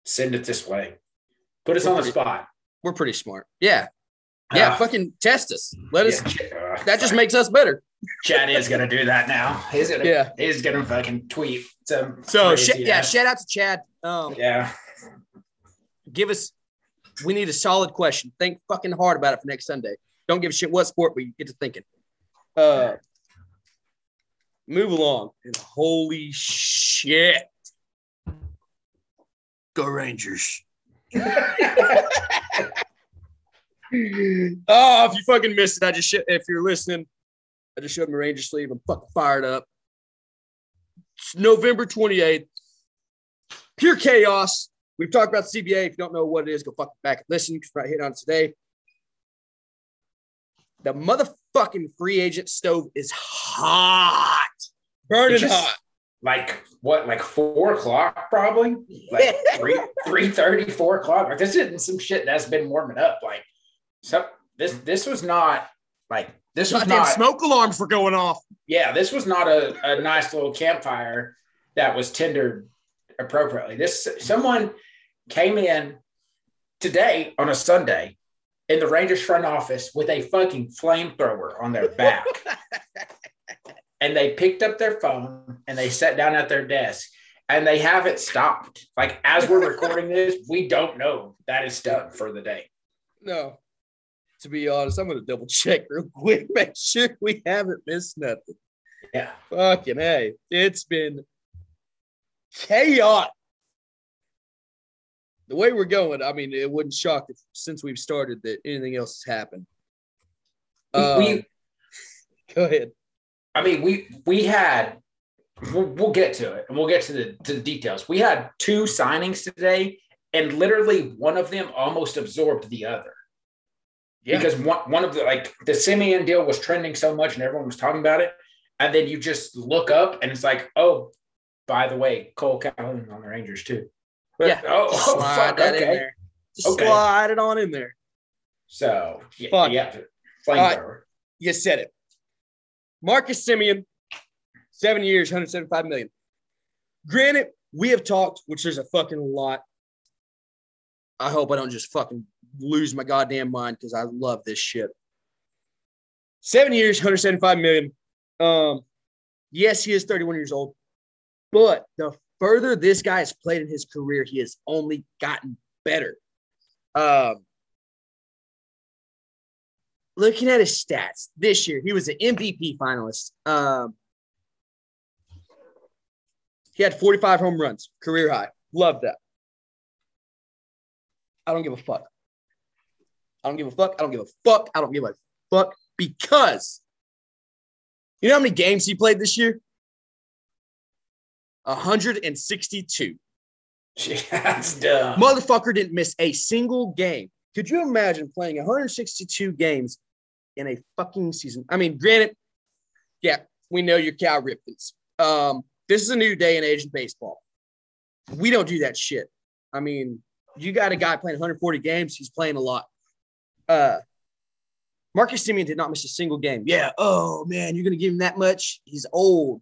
send it this way. Put us we're on pretty, the spot. We're pretty smart. Yeah. Yeah, uh, fucking test us. Let us. uh, that just makes us better. Chad is gonna do that now. He's gonna. Yeah. He's gonna fucking tweet some. So sh- yeah, shout out to Chad. Um, yeah. Give us. We need a solid question. Think fucking hard about it for next Sunday. Don't give a shit what sport, but you get to thinking. Uh, move along. And holy shit. Go Rangers. oh, if you fucking missed it, I just sh- if you're listening, I just showed my Ranger sleeve. I'm fucking fired up. It's November 28th. Pure chaos. We've talked about CBA. If you don't know what it is, go fucking back and listen because we're not hitting on it today. The fucking free agent stove is hot, burning just- hot. like what, like four o'clock probably? Like three three thirty, four o'clock. Like this isn't some shit that's been warming up. Like so this this was not like this was Goddamn not smoke alarms were going off. yeah, this was not a, a nice little campfire that was tendered appropriately. This someone came in today on a Sunday in the Rangers front office with a fucking flamethrower on their back. and they picked up their phone and they sat down at their desk and they haven't stopped. Like as we're recording this, we don't know that is done for the day. No. To be honest, I'm gonna double check real quick, make sure we haven't missed nothing. Yeah. Fucking hey, it's been chaotic. The way we're going, I mean, it wouldn't shock if since we've started that anything else has happened. We- Um, we go ahead. I mean, we we had we'll, we'll get to it and we'll get to the to the details. We had two signings today, and literally one of them almost absorbed the other. Yeah. Because one one of the like the Semien deal was trending so much and everyone was talking about it. And then you just look up and it's like, oh, by the way, Kole Calhoun on the Rangers too. But- Yeah. Oh, oh, Slide fuck, that in okay. there. Just Okay. slide it on in there. So yeah, Fuck. yeah, flamethrower. You said it. Marcus Semien, seven years, 175 million. Granted, we have talked, which there's a fucking lot. I hope I don't just fucking lose my goddamn mind because I love this shit. Seven years, 175 million. Um, yes, he is 31 years old, but the further this guy has played in his career, he has only gotten better. Um, looking at his stats this year, he was an MVP finalist. Um, he had 45 home runs, career high. Love that. I don't give a fuck. I don't give a fuck. I don't give a fuck. I don't give a fuck because you know how many games he played this year? 162. That's dumb. Motherfucker didn't miss a single game. Could you imagine playing 162 games in a fucking season? I mean, granted, yeah, we know you're Cal Ripkins. Um, this is a new day and age in baseball. We don't do that shit. I mean, you got a guy playing 140 games, he's playing a lot. Uh, Marcus Semien did not miss a single game. Yeah. Oh man, you're gonna give him that much? He's old.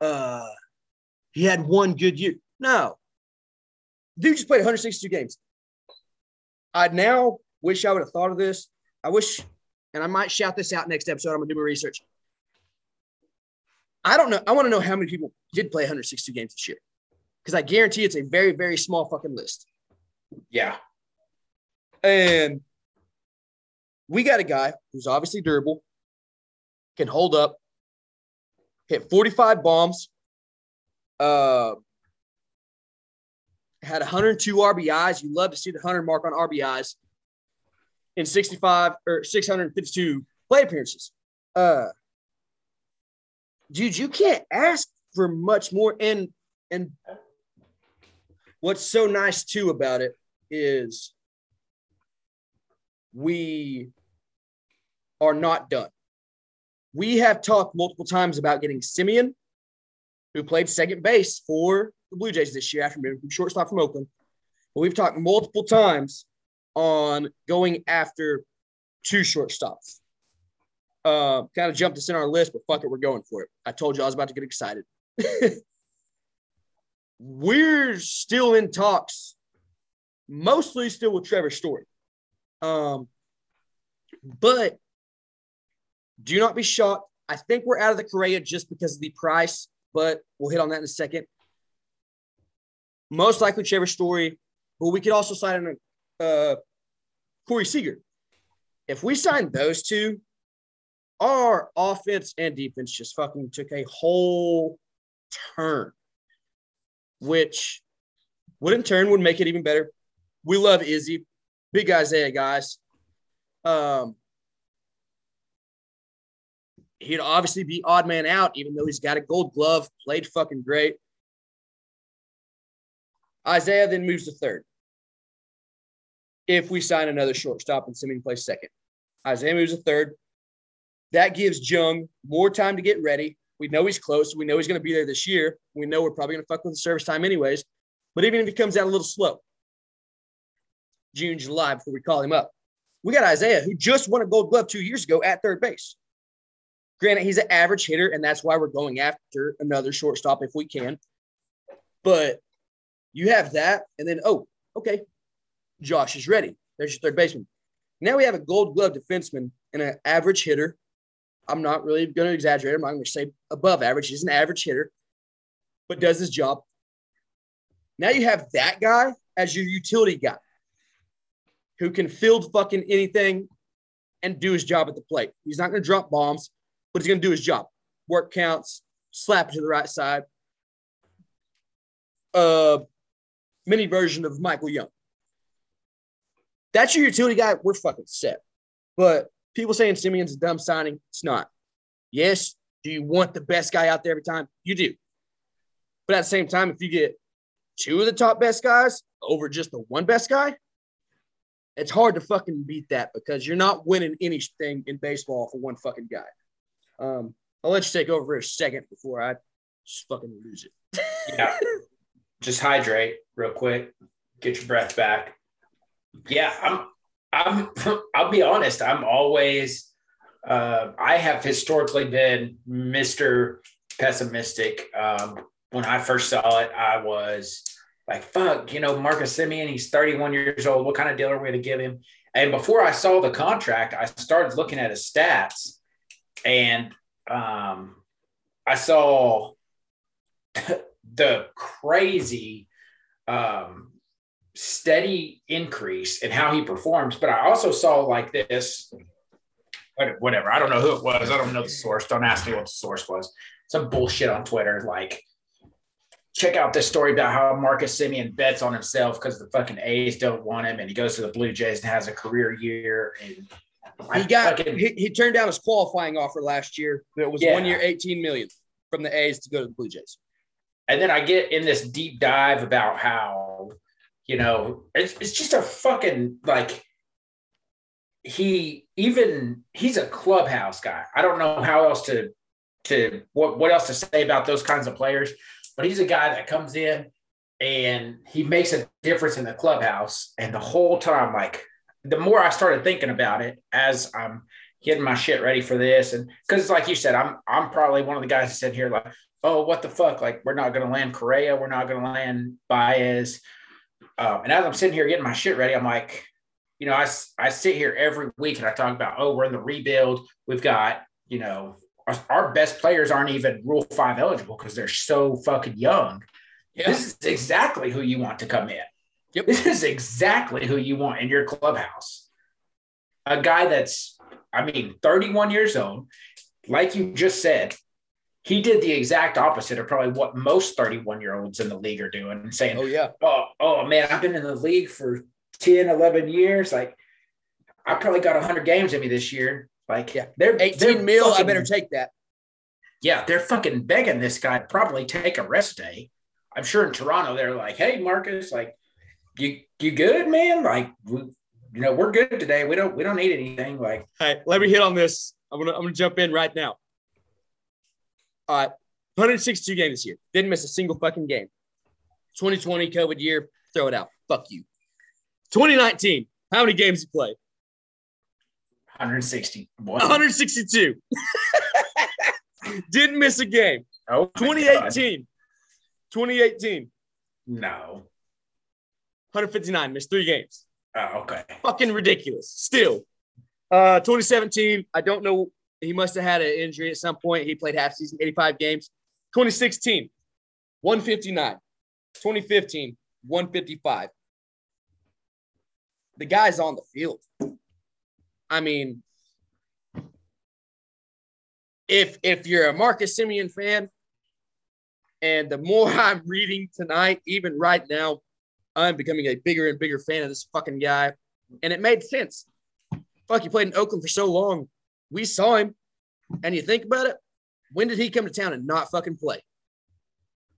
Uh, he had one good year. No, dude just played 162 games. I now wish I would have thought of this. I wish, and I might shout this out next episode. I'm gonna do my research. I don't know. I want to know how many people did play 162 games this year, because I guarantee it's a very, very small fucking list. Yeah. And we got a guy who's obviously durable, can hold up, hit 45 bombs, uh, had 102 RBIs. You love to see the 100 mark on RBIs in 65 or 652 play appearances. Uh, dude, you can't ask for much more. And and what's so nice too about it is we are not done. We have talked multiple times about getting Semien, who played second base for the Blue Jays this year after moving from shortstop from Oakland. But we've talked multiple times on going after two shortstops. Uh, kind of jumped us in our list, but fuck it, we're going for it. I told you I was about to get excited. we're still in talks, mostly still with Trevor Story. Um, but do not be shocked. I think we're out of the Correa just because of the price, but we'll hit on that in a second. Most likely Trevor Story, but we could also sign a uh, Corey Seager. If we sign those two, our offense and defense just fucking took a whole turn, which would in turn would make it even better. We love Izzy, big Isiah guys. Um, he'd obviously be odd man out, even though he's got a gold glove, played fucking great. Isiah then moves to third. If we sign another shortstop and Semien plays second, Isiah moves to third. That gives Jung more time to get ready. We know he's close. We know he's going to be there this year. We know we're probably going to fuck with the service time anyways. But even if he comes out a little slow, June, July, before we call him up, we got Isiah, who just won a gold glove two years ago at third base. Granted, he's an average hitter, and that's why we're going after another shortstop if we can. But you have that, and then, oh, okay, Josh is ready. There's your third baseman. Now we have a gold glove defenseman and an average hitter. I'm not really going to exaggerate. I'm not going to say above average. He's an average hitter, but does his job. Now you have that guy as your utility guy who can field fucking anything and do his job at the plate. He's not going to drop bombs, but he's going to do his job. Work counts, slap it to the right side. Uh, mini version of Michael Young. That's your utility guy. We're fucking set. But people saying Semien's a dumb signing, it's not. Yes, do you want the best guy out there every time? You do. But at the same time, if you get two of the top best guys over just the one best guy, it's hard to fucking beat that because you're not winning anything in baseball for one fucking guy. Um, I'll let you take over for a second before I just fucking lose it. yeah. Just hydrate real quick. Get your breath back. Yeah, I'm I'm I'll be honest, I'm always uh, I have historically been Mr. Pessimistic. Um, when I first saw it, I was like, fuck, you know, Marcus Semien, he's 31 years old. What kind of deal are we going to give him? And before I saw the contract, I started looking at his stats and um, I saw the crazy um, steady increase in how he performs. But I also saw like this, whatever. I don't know who it was. I don't know the source. Don't ask me what the source was. Some bullshit on Twitter. Like, check out this story about how Marcus Semien bets on himself because the fucking A's don't want him, and he goes to the Blue Jays and has a career year. And he got fucking, he, he, turned down his qualifying offer last year. It was yeah. one year, eighteen million from the A's to go to the Blue Jays. And then I get in this deep dive about how you know, it's, it's just a fucking like he even he's a clubhouse guy. I don't know how else to to what what else to say about those kinds of players, but he's a guy that comes in and he makes a difference in the clubhouse. And the whole time, like the more I started thinking about it as I'm getting my shit ready for this, and because like you said, I'm I'm probably one of the guys that said here like, oh, what the fuck? Like we're not gonna land Correa, we're not gonna land Baez um, and as I'm sitting here getting my shit ready, I'm like, you know, I, I sit here every week and I talk about, oh, we're in the rebuild. We've got, you know, our, our best players aren't even Rule 5 eligible because they're so fucking young. Yeah. This is exactly who you want to come in. Yep. This is exactly who you want in your clubhouse. A guy that's, I mean, 31 years old, like you just said, he did the exact opposite of probably what most 31 year olds in the league are doing and saying, Oh, yeah. Oh, oh, man, I've been in the league for 10, 11 years. Like, I probably got 100 games in me this year. Like, yeah, they're 18 they're mil. Fucking, I better take that. Yeah, they're fucking begging this guy to probably take a rest day. I'm sure in Toronto, they're like, Hey, Marcus, like, you, you good, man? Like, we, you know, we're good today. We don't, we don't need anything. Like, hey, let me hit on this. I'm gonna, I'm gonna jump in right now. All right, 162 games this year. Didn't miss a single fucking game. 2020 COVID year, throw it out. Fuck you. 2019, how many games you played? 160. 162. Didn't miss a game. Oh, 2018. 2018. No. 159, missed three games. Oh, okay. Fucking ridiculous. Still. Uh, 2017, I don't know he must have had an injury at some point. He played half season, 85 games. 2016, 159. 2015, 155. The guy's on the field. I mean, if if you're a Marcus Semien fan, and the more I'm reading tonight, even right now, I'm becoming a bigger and bigger fan of this fucking guy. And it made sense. Fuck, he played in Oakland for so long we saw him, and you think about it, when did he come to town and not fucking play?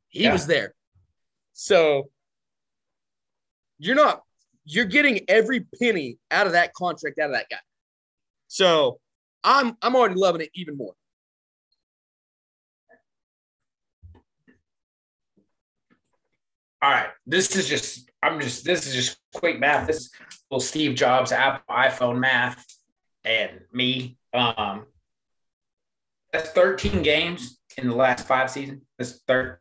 He yeah. was there. So you're not, you're getting every penny out of that contract out of that guy. So I'm I'm already loving it even more. All right, this is just I'm just this is just quick math. This is little Steve Jobs Apple iPhone math, and me. Um, that's 13 games in the last five seasons. This third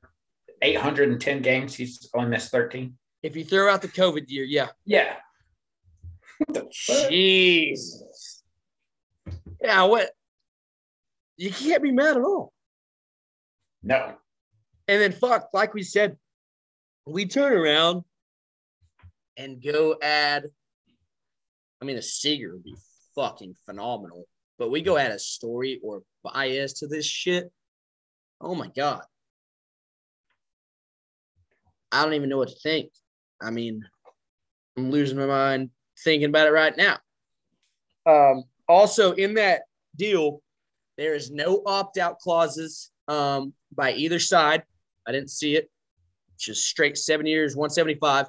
810 games. He's only missed 13. If you throw out the COVID year, yeah. Yeah. Jesus. Yeah, what? You can't be mad at all. No. And then fuck, like we said, we turn around and go add. I mean, a Seager would be fucking phenomenal, but we go add a story or Baez to this shit. Oh my god. I don't even know what to think. I mean, I'm losing my mind thinking about it right now. Um, also, in that deal, there is no opt out clauses um, by either side. I didn't see it. Just straight seven years, 175.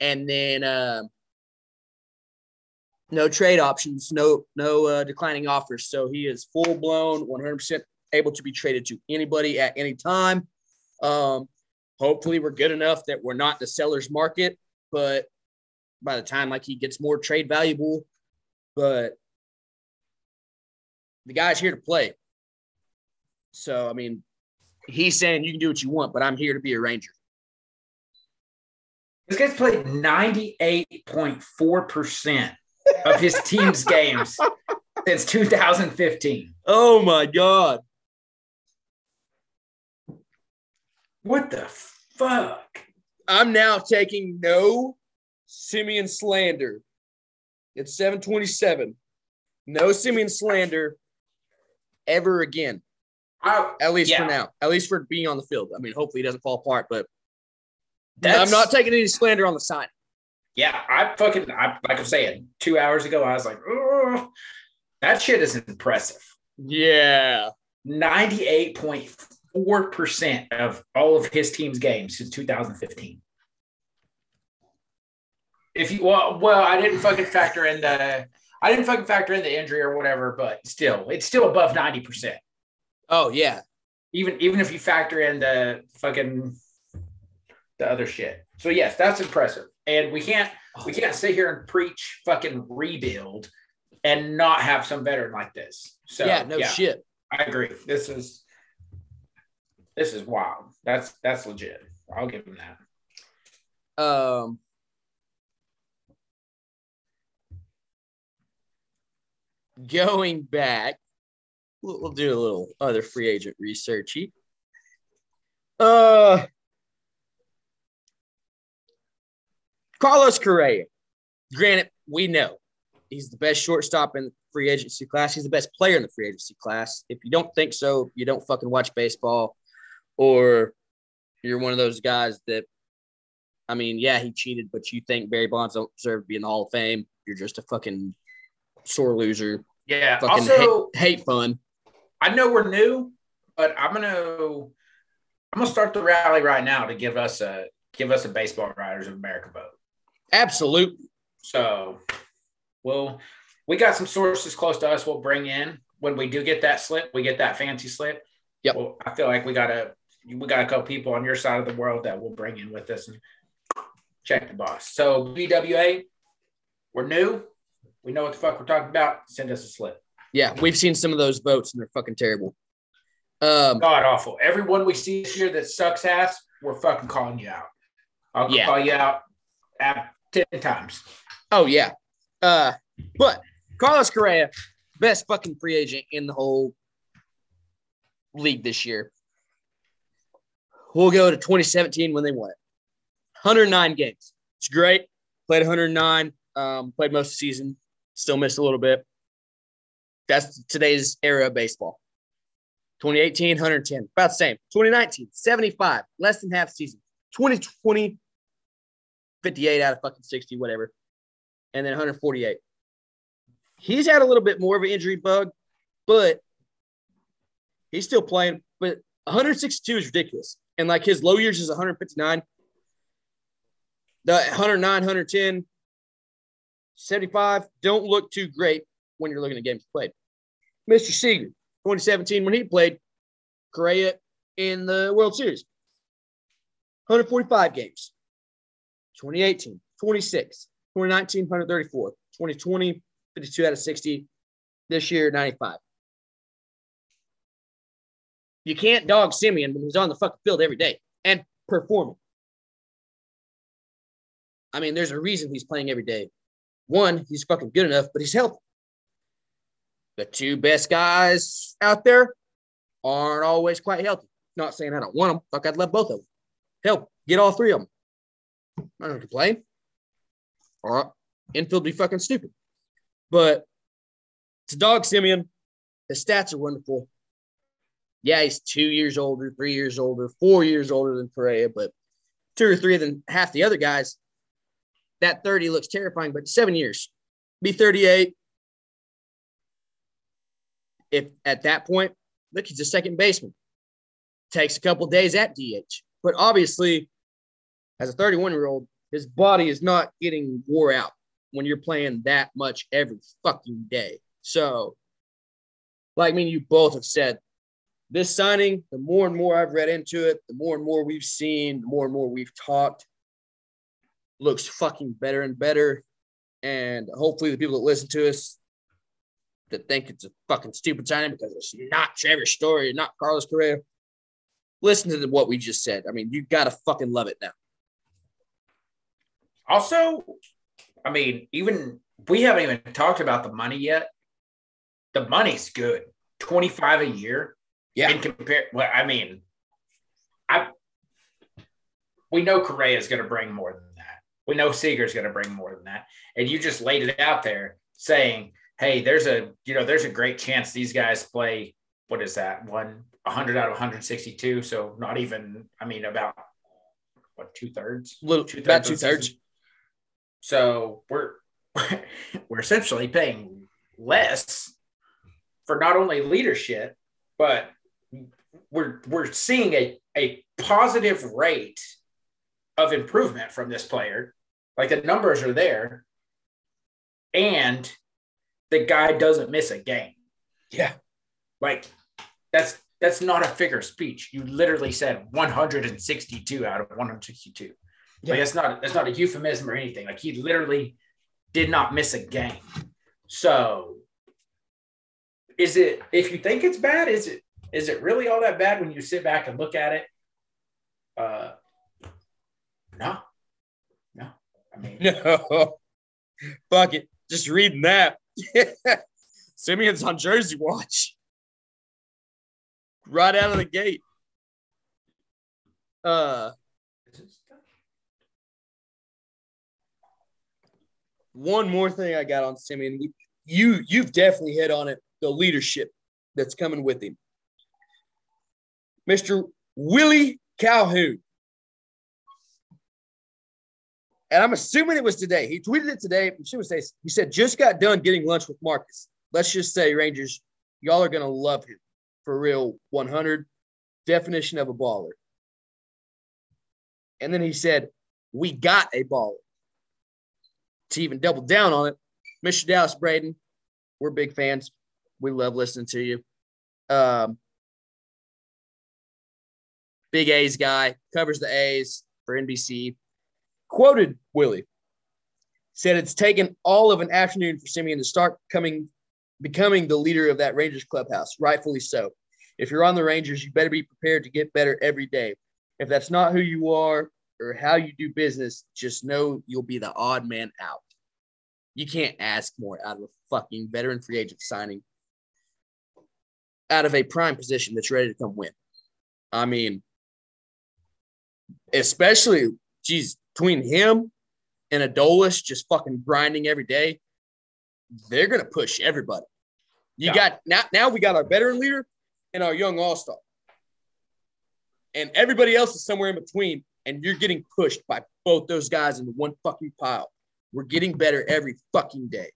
And then uh, no trade options, no no uh, declining offers. So he is full blown, 100% able to be traded to anybody at any time. Um, hopefully, we're good enough that we're not the seller's market, but by the time like he gets more trade valuable, but the guy's here to play. So I mean, he's saying you can do what you want, but I'm here to be a Ranger. This guy's played 98.4% of his team's games since 2015. Oh my God. What the fuck? I'm now taking no Semien slander. It's 727. No Semien slander ever again. I, At least yeah. for now. At least for being on the field. I mean, hopefully he doesn't fall apart, but That's, I'm not taking any slander on the sign. Yeah, I fucking, I, like I'm saying, two hours ago, I was like, oh, that shit is impressive. Yeah. 98.4% of all of his team's games since 2015. If you, well, well, I didn't fucking factor in the, I didn't fucking factor in the injury or whatever, but still, it's still above 90%. Oh yeah. Even, even if you factor in the fucking, the other shit. So yes, that's impressive. And we can't, we can't sit here and preach fucking rebuild and not have some veteran like this. So yeah, no shit. I agree. This is this is wild. That's that's legit. I'll give him that. Um going back, we'll, we'll do a little other free agent researchy. Uh Carlos Correa. Granted, we know he's the best shortstop in the free agency class. He's the best player in the free agency class. If you don't think so, you don't fucking watch baseball, or you're one of those guys that, I mean, yeah, he cheated, but you think Barry Bonds don't deserve to be in the Hall of Fame. You're just a fucking sore loser. Yeah. Fucking also, hate, hate fun. I know we're new, but I'm gonna I'm gonna start the rally right now to give us a give us a baseball writers of America vote. Absolutely. So we'll we got some sources close to us we'll bring in when we do get that slip, we get that fancy slip. Yep. Well, I feel like we got a we got a couple people on your side of the world that we'll bring in with us and check the boss. So BWA, we're new. We know what the fuck we're talking about. Send us a slip. Yeah, we've seen some of those votes and they're fucking terrible. Um, God awful. Everyone we see this year that sucks ass, we're fucking calling you out. I'll Yeah. call you out 10 times. oh yeah. Uh, but Carlos Correa, best fucking free agent in the whole league this year. We'll go to 2017 when they won it. 109 games. It's great. Played 109. Um, played most of the season. Still missed a little bit. That's today's era of baseball. 2018, 110. About the same. 2019, 75. Less than half season. 2020, 58 out of fucking 60, whatever. And then 148. He's had a little bit more of an injury bug, but he's still playing. But 162 is ridiculous. And like his low years is 159. The 109, 110, 75 don't look too great when you're looking at games played. Mr. Seager, 2017, when he played Correa in the World Series, 145 games. 2018, 26. 2019, 134. 2020, 52 out of 60. This year, 95. You can't dog Semien when he's on the fucking field every day and performing. I mean, there's a reason he's playing every day. One, he's fucking good enough, but he's healthy. The two best guys out there aren't always quite healthy. Not saying I don't want them. Fuck, I'd love both of them. Hell, get all three of them. I don't complain. All right, infield be fucking stupid. But to dog Semien, his stats are wonderful. Yeah, he's two years older, three years older, four years older than Correa, but two or three than half the other guys. That 30 looks terrifying, but seven years. Be 38. If at that point, look, he's a second baseman. Takes a couple days at DH. But obviously, as a 31 year old, his body is not getting wore out when you're playing that much every fucking day. So, like me and you both have said, this signing, the more and more I've read into it, the more and more we've seen, the more and more we've talked, looks fucking better and better. And hopefully, the people that listen to us that think it's a fucking stupid signing because it's not Trevor Story, not Carlos Correa, listen to what we just said. I mean, you gotta fucking love it now. Also, I mean, even we haven't even talked about the money yet. The money's good. 25 a year. Yeah. In compare well, I mean, I we know Correa is going to bring more than that. We know Seager's going to bring more than that. And you just laid it out there saying, hey, there's a you know, there's a great chance these guys play what is that? One 100 out of 162. So not even, I mean, about what two thirds? Little two about two thirds. So we're we're essentially paying less for not only leadership, but we're we're seeing a, a positive rate of improvement from this player. Like the numbers are there, and the guy doesn't miss a game. Yeah. Like that's that's not a figure of speech. You literally said 162 out of 162. Yeah. Like that's not that's not a euphemism or anything. Like he literally did not miss a game. So is it if you think it's bad, is it is it really all that bad when you sit back and look at it? Uh no. No. I mean no. Fuck it. Just reading that. Semien's on Jersey watch. Right out of the gate. Uh one more thing I got on Semien. You you've definitely hit on it. The leadership that's coming with him, Mister Willie Calhoun. And I'm assuming it was today. He tweeted it today. He said, just got done getting lunch with Marcus. Let's just say, Rangers, y'all are to love him for real 100. Definition of a baller. And then he said, we got a baller to even double down on it, Mr. Dallas Braden, we're big fans. We love listening to you. Um, big A's guy, covers the A's for NBC. Quoted Willie, said it's taken all of an afternoon for Semien to start coming, becoming the leader of that Rangers clubhouse, rightfully so. If you're on the Rangers, you better be prepared to get better every day. If that's not who you are, or how you do business, just know you'll be the odd man out. You can't ask more out of a fucking veteran free agent signing out of a prime position that's ready to come win. I mean, especially, geez, between him and Adolis just fucking grinding every day, they're gonna push everybody. You yeah. got now. Now we got our veteran leader and our young all star, and everybody else is somewhere in between and you're getting pushed by both those guys into one fucking pile. We're getting better every fucking day.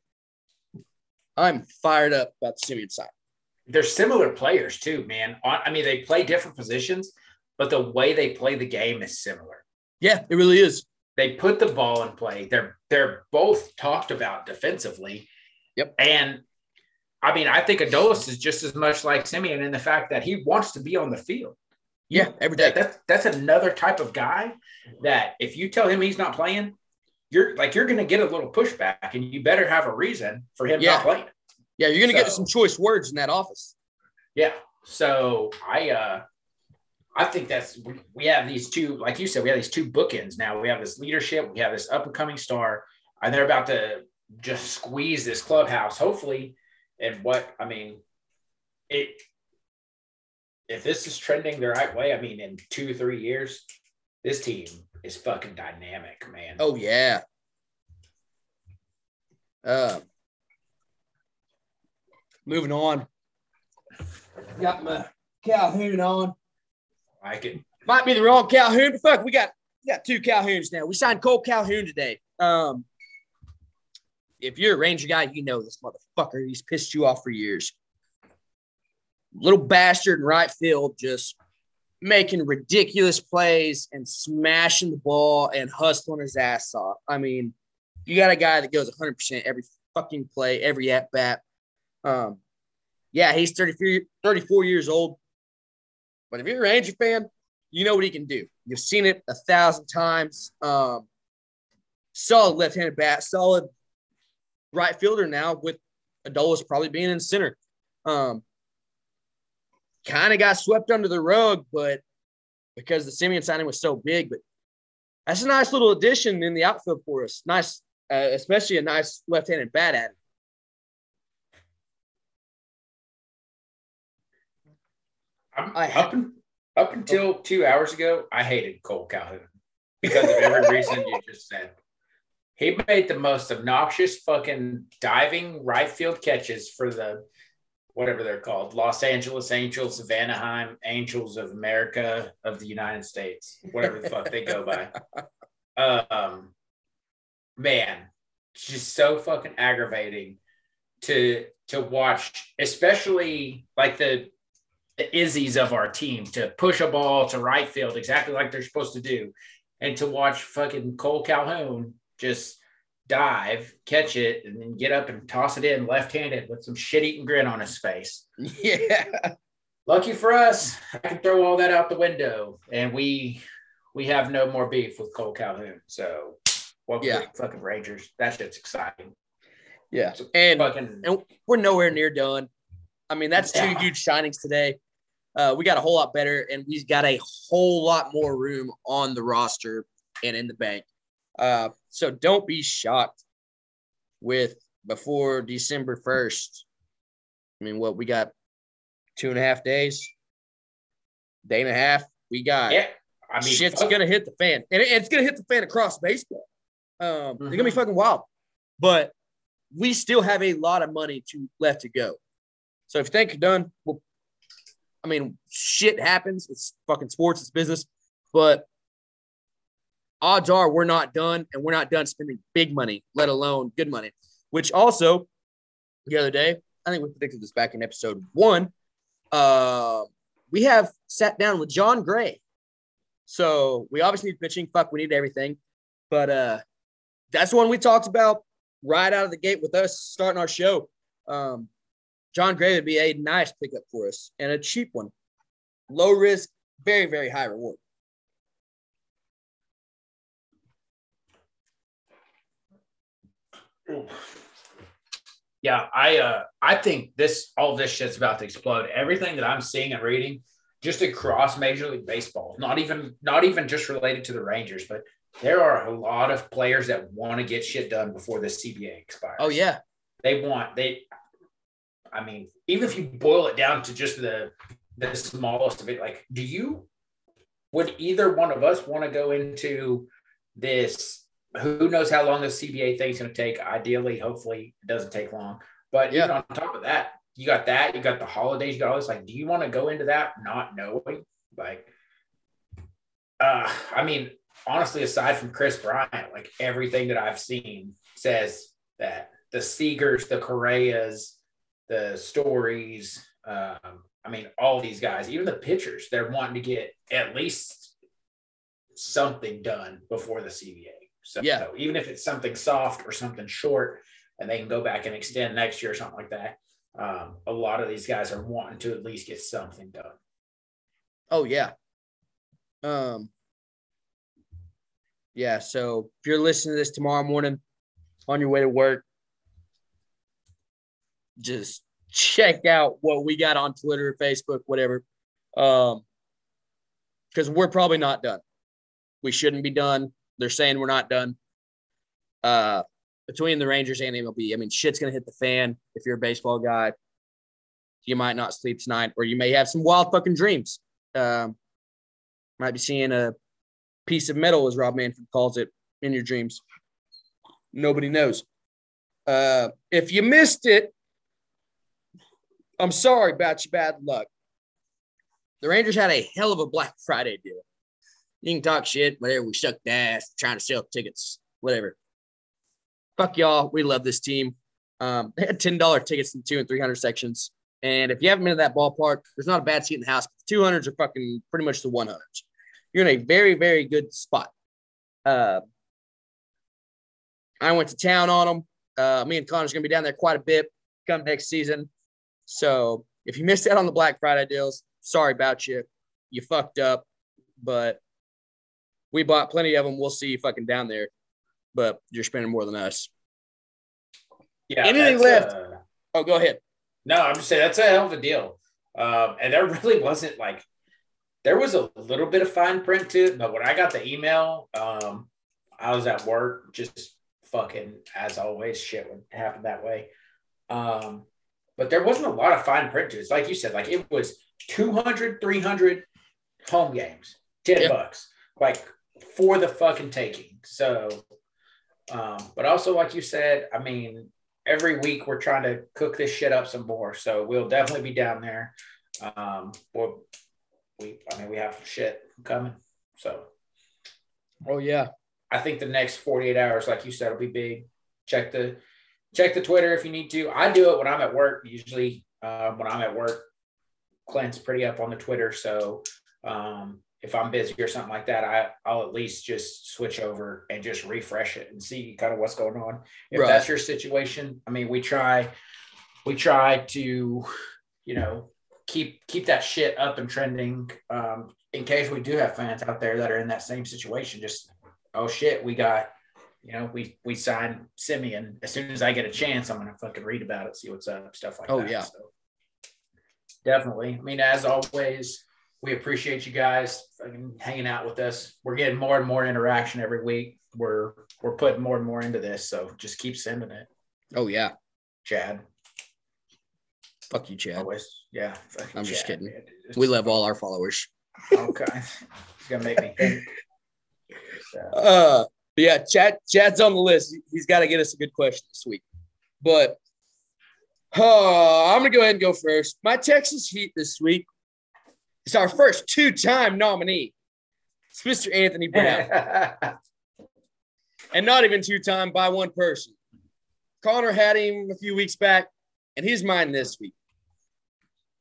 I'm fired up about the Semien side. They're similar players too, man. I mean, they play different positions, but the way they play the game is similar. Yeah, it really is. They put the ball in play. They're they're both talked about defensively. Yep. And I mean, I think Adolis is just as much like Semien in the fact that he wants to be on the field. Yeah, every day. That, that's that's another type of guy that if you tell him he's not playing, you're like you're going to get a little pushback, and you better have a reason for him Yeah. not playing. Yeah, you're gonna So- get some choice words in that office. Yeah. So I uh I think that's we, we have these two, like you said, we have these two bookends now. We have this leadership, we have this up and coming star, and they're about to just squeeze this clubhouse, hopefully. And what I mean, it if this is trending the right way, I mean, in two, three years, this team is fucking dynamic, man. Oh yeah. Uh, moving on. Got my Calhoun on. I can Might be the wrong Calhoun, but fuck, we got we got two Calhouns now. We signed Kole Calhoun today. Um, if you're a Ranger guy, you know this motherfucker. He's pissed you off for years. Little bastard in right field, just making ridiculous plays and smashing the ball and hustling his ass off. I mean, you got a guy that goes 100% every fucking play, every at bat. Um, yeah, he's 34, 34 years old. But if you're a Ranger fan, you know what he can do. You've seen it a thousand times. Um, solid left-handed bat, solid right fielder now with Adolis probably being in center. Um, kind of got swept under the rug, but because the Semien signing was so big, but that's a nice little addition in the outfield for us. Nice, uh, especially a nice left-handed bat at it. I'm, I up, un- up until two hours ago, I hated Kole Calhoun because of every reason you just said. He made the most obnoxious fucking diving right field catches for the whatever they're called Los Angeles Angels of Anaheim, Angels of America of the United States, whatever the fuck they go by. Um, man, just so fucking aggravating to to watch, especially like the the Izzies of our team to push a ball to right field exactly like they're supposed to do, and to watch fucking Kole Calhoun just dive, catch it, and then get up and toss it in left-handed with some shit-eating grin on his face. Yeah. Lucky for us, I can throw all that out the window, and we we have no more beef with Kole Calhoun. So, welcome Yeah. to the fucking Rangers. That shit's exciting. Yeah. And fucking and we're nowhere near done. I mean, that's two Yeah. huge signings today. Uh, we got a whole lot better, and we've got a whole lot more room on the roster and in the bank. Uh, so don't be shocked with before December first. I mean, what we got two and a half days, day and a half. We got yeah. I mean, shit's fuck- gonna hit the fan, and it- it's gonna hit the fan across baseball. Um, It's gonna be Mhm. fucking wild, but we still have a lot of money to left to go. So if you think you're done, well, I mean, shit happens. It's fucking sports. It's business, but odds are we're not done, and we're not done spending big money, let alone good money. Which also, the other day, I think we predicted this back in episode one. Uh, we have sat down with Jon Gray. So we obviously need pitching. Fuck, we need everything. But uh that's one we talked about right out of the gate with us starting our show. Um, Jon Gray would be a nice pickup for us and a cheap one. Low risk, very, very high reward. Yeah, I uh I think this all this shit's about to explode. Everything that I'm seeing and reading, just across Major League Baseball, not even not even just related to the Rangers, but there are a lot of players that want to get shit done before the CBA expires. Oh, yeah. they want they. I mean, even if you boil it down to just the the smallest of it, like, do you would either one of us want to go into this? Who knows how long this CBA thing's going to take? Ideally, hopefully, it doesn't take long. But Yeah. on top of that, you got that, you got the holidays, you got all this. Like, do you want to go into that not knowing? Like, uh, I mean, honestly, aside from Kris Bryant, like everything that I've seen says that the Seagers, the Correas, the Stories, um, I mean, all these guys, even the pitchers, they're wanting to get at least something done before the CBA. So Yeah. even if it's something soft or something short, and they can go back and extend next year or something like that. um, a lot of these guys are wanting to at least get something done. Oh yeah. Um. Yeah. So if you're listening to this tomorrow morning on your way to work, just check out what we got on Twitter, Facebook, whatever. Um, because we're probably not done. We shouldn't be done. They're saying we're not done. Uh, between the Rangers and MLB, I mean, shit's gonna hit the fan if you're a baseball guy. You might not sleep tonight, or you may have some wild fucking dreams. Um, might be seeing a piece of metal, as Rob Manfred calls it, in your dreams. Nobody knows. Uh, if you missed it, I'm sorry about your bad luck. The Rangers had a hell of a Black Friday deal. You can talk shit, whatever. We sucked ass trying to sell tickets, whatever. Fuck y'all. We love this team. Um, they had $10 tickets in two and 300 sections. And if you haven't been to that ballpark, there's not a bad seat in the house. The 200s are fucking pretty much the 100s. You're in a very, very good spot. Uh, I went to town on them. Uh, me and Connor's going to be down there quite a bit come next season. So if you missed out on the Black Friday deals, sorry about you. You fucked up, but we bought plenty of them. We'll see you fucking down there, but you're spending more than us. Yeah. Anything left? uh, Oh, go ahead. no, I'm just saying that's a hell of a deal. Um, and there really wasn't like there was a little bit of fine print to it, but when I got the email, um, I was at work, just fucking as always, shit would happen that way. Um, but there wasn't a lot of fine print to it. Like you said, like it was 200, 300 home games, 10 Yeah. bucks, like for the fucking taking. So, um, but also, like you said, I mean, every week we're trying to cook this shit up some more. So we'll definitely be down there. Um, we'll, we, I mean, we have shit coming. So Oh, yeah. I think the next 48 hours, like you said, will be big. Check the check the Twitter if you need to. I do it when I'm at work. Usually, uh, when I'm at work, Clint's pretty up on the Twitter. So um, if I'm busy or something like that, I I'll at least just switch over and just refresh it and see kind of what's going on. If Right. that's your situation, I mean, we try we try to you know keep keep that shit up and trending um, in case we do have fans out there that are in that same situation. Just oh shit, we got, you know, we we signed Semien. As soon as I get a chance, I'm gonna fucking read about it, see what's up, stuff like Oh, that. Oh yeah. So, definitely. I mean, as always, we appreciate you guys hanging out with us. We're getting more and more interaction every week. We're we're putting more and more into this, so just keep sending it, Oh, yeah. Chad. Fuck you, Chad. Always, yeah. I'm just kidding. We love all our followers. Okay, it's gonna make me think. So, Uh, yeah, Chad, Chad's on the list. He's got to get us a good question this week. But uh, I'm gonna go ahead and go first. My Texas Heat this week is our first two-time nominee. It's Mr. Anthony Brown, and not even two-time by one person. Connor had him a few weeks back, and he's mine this week.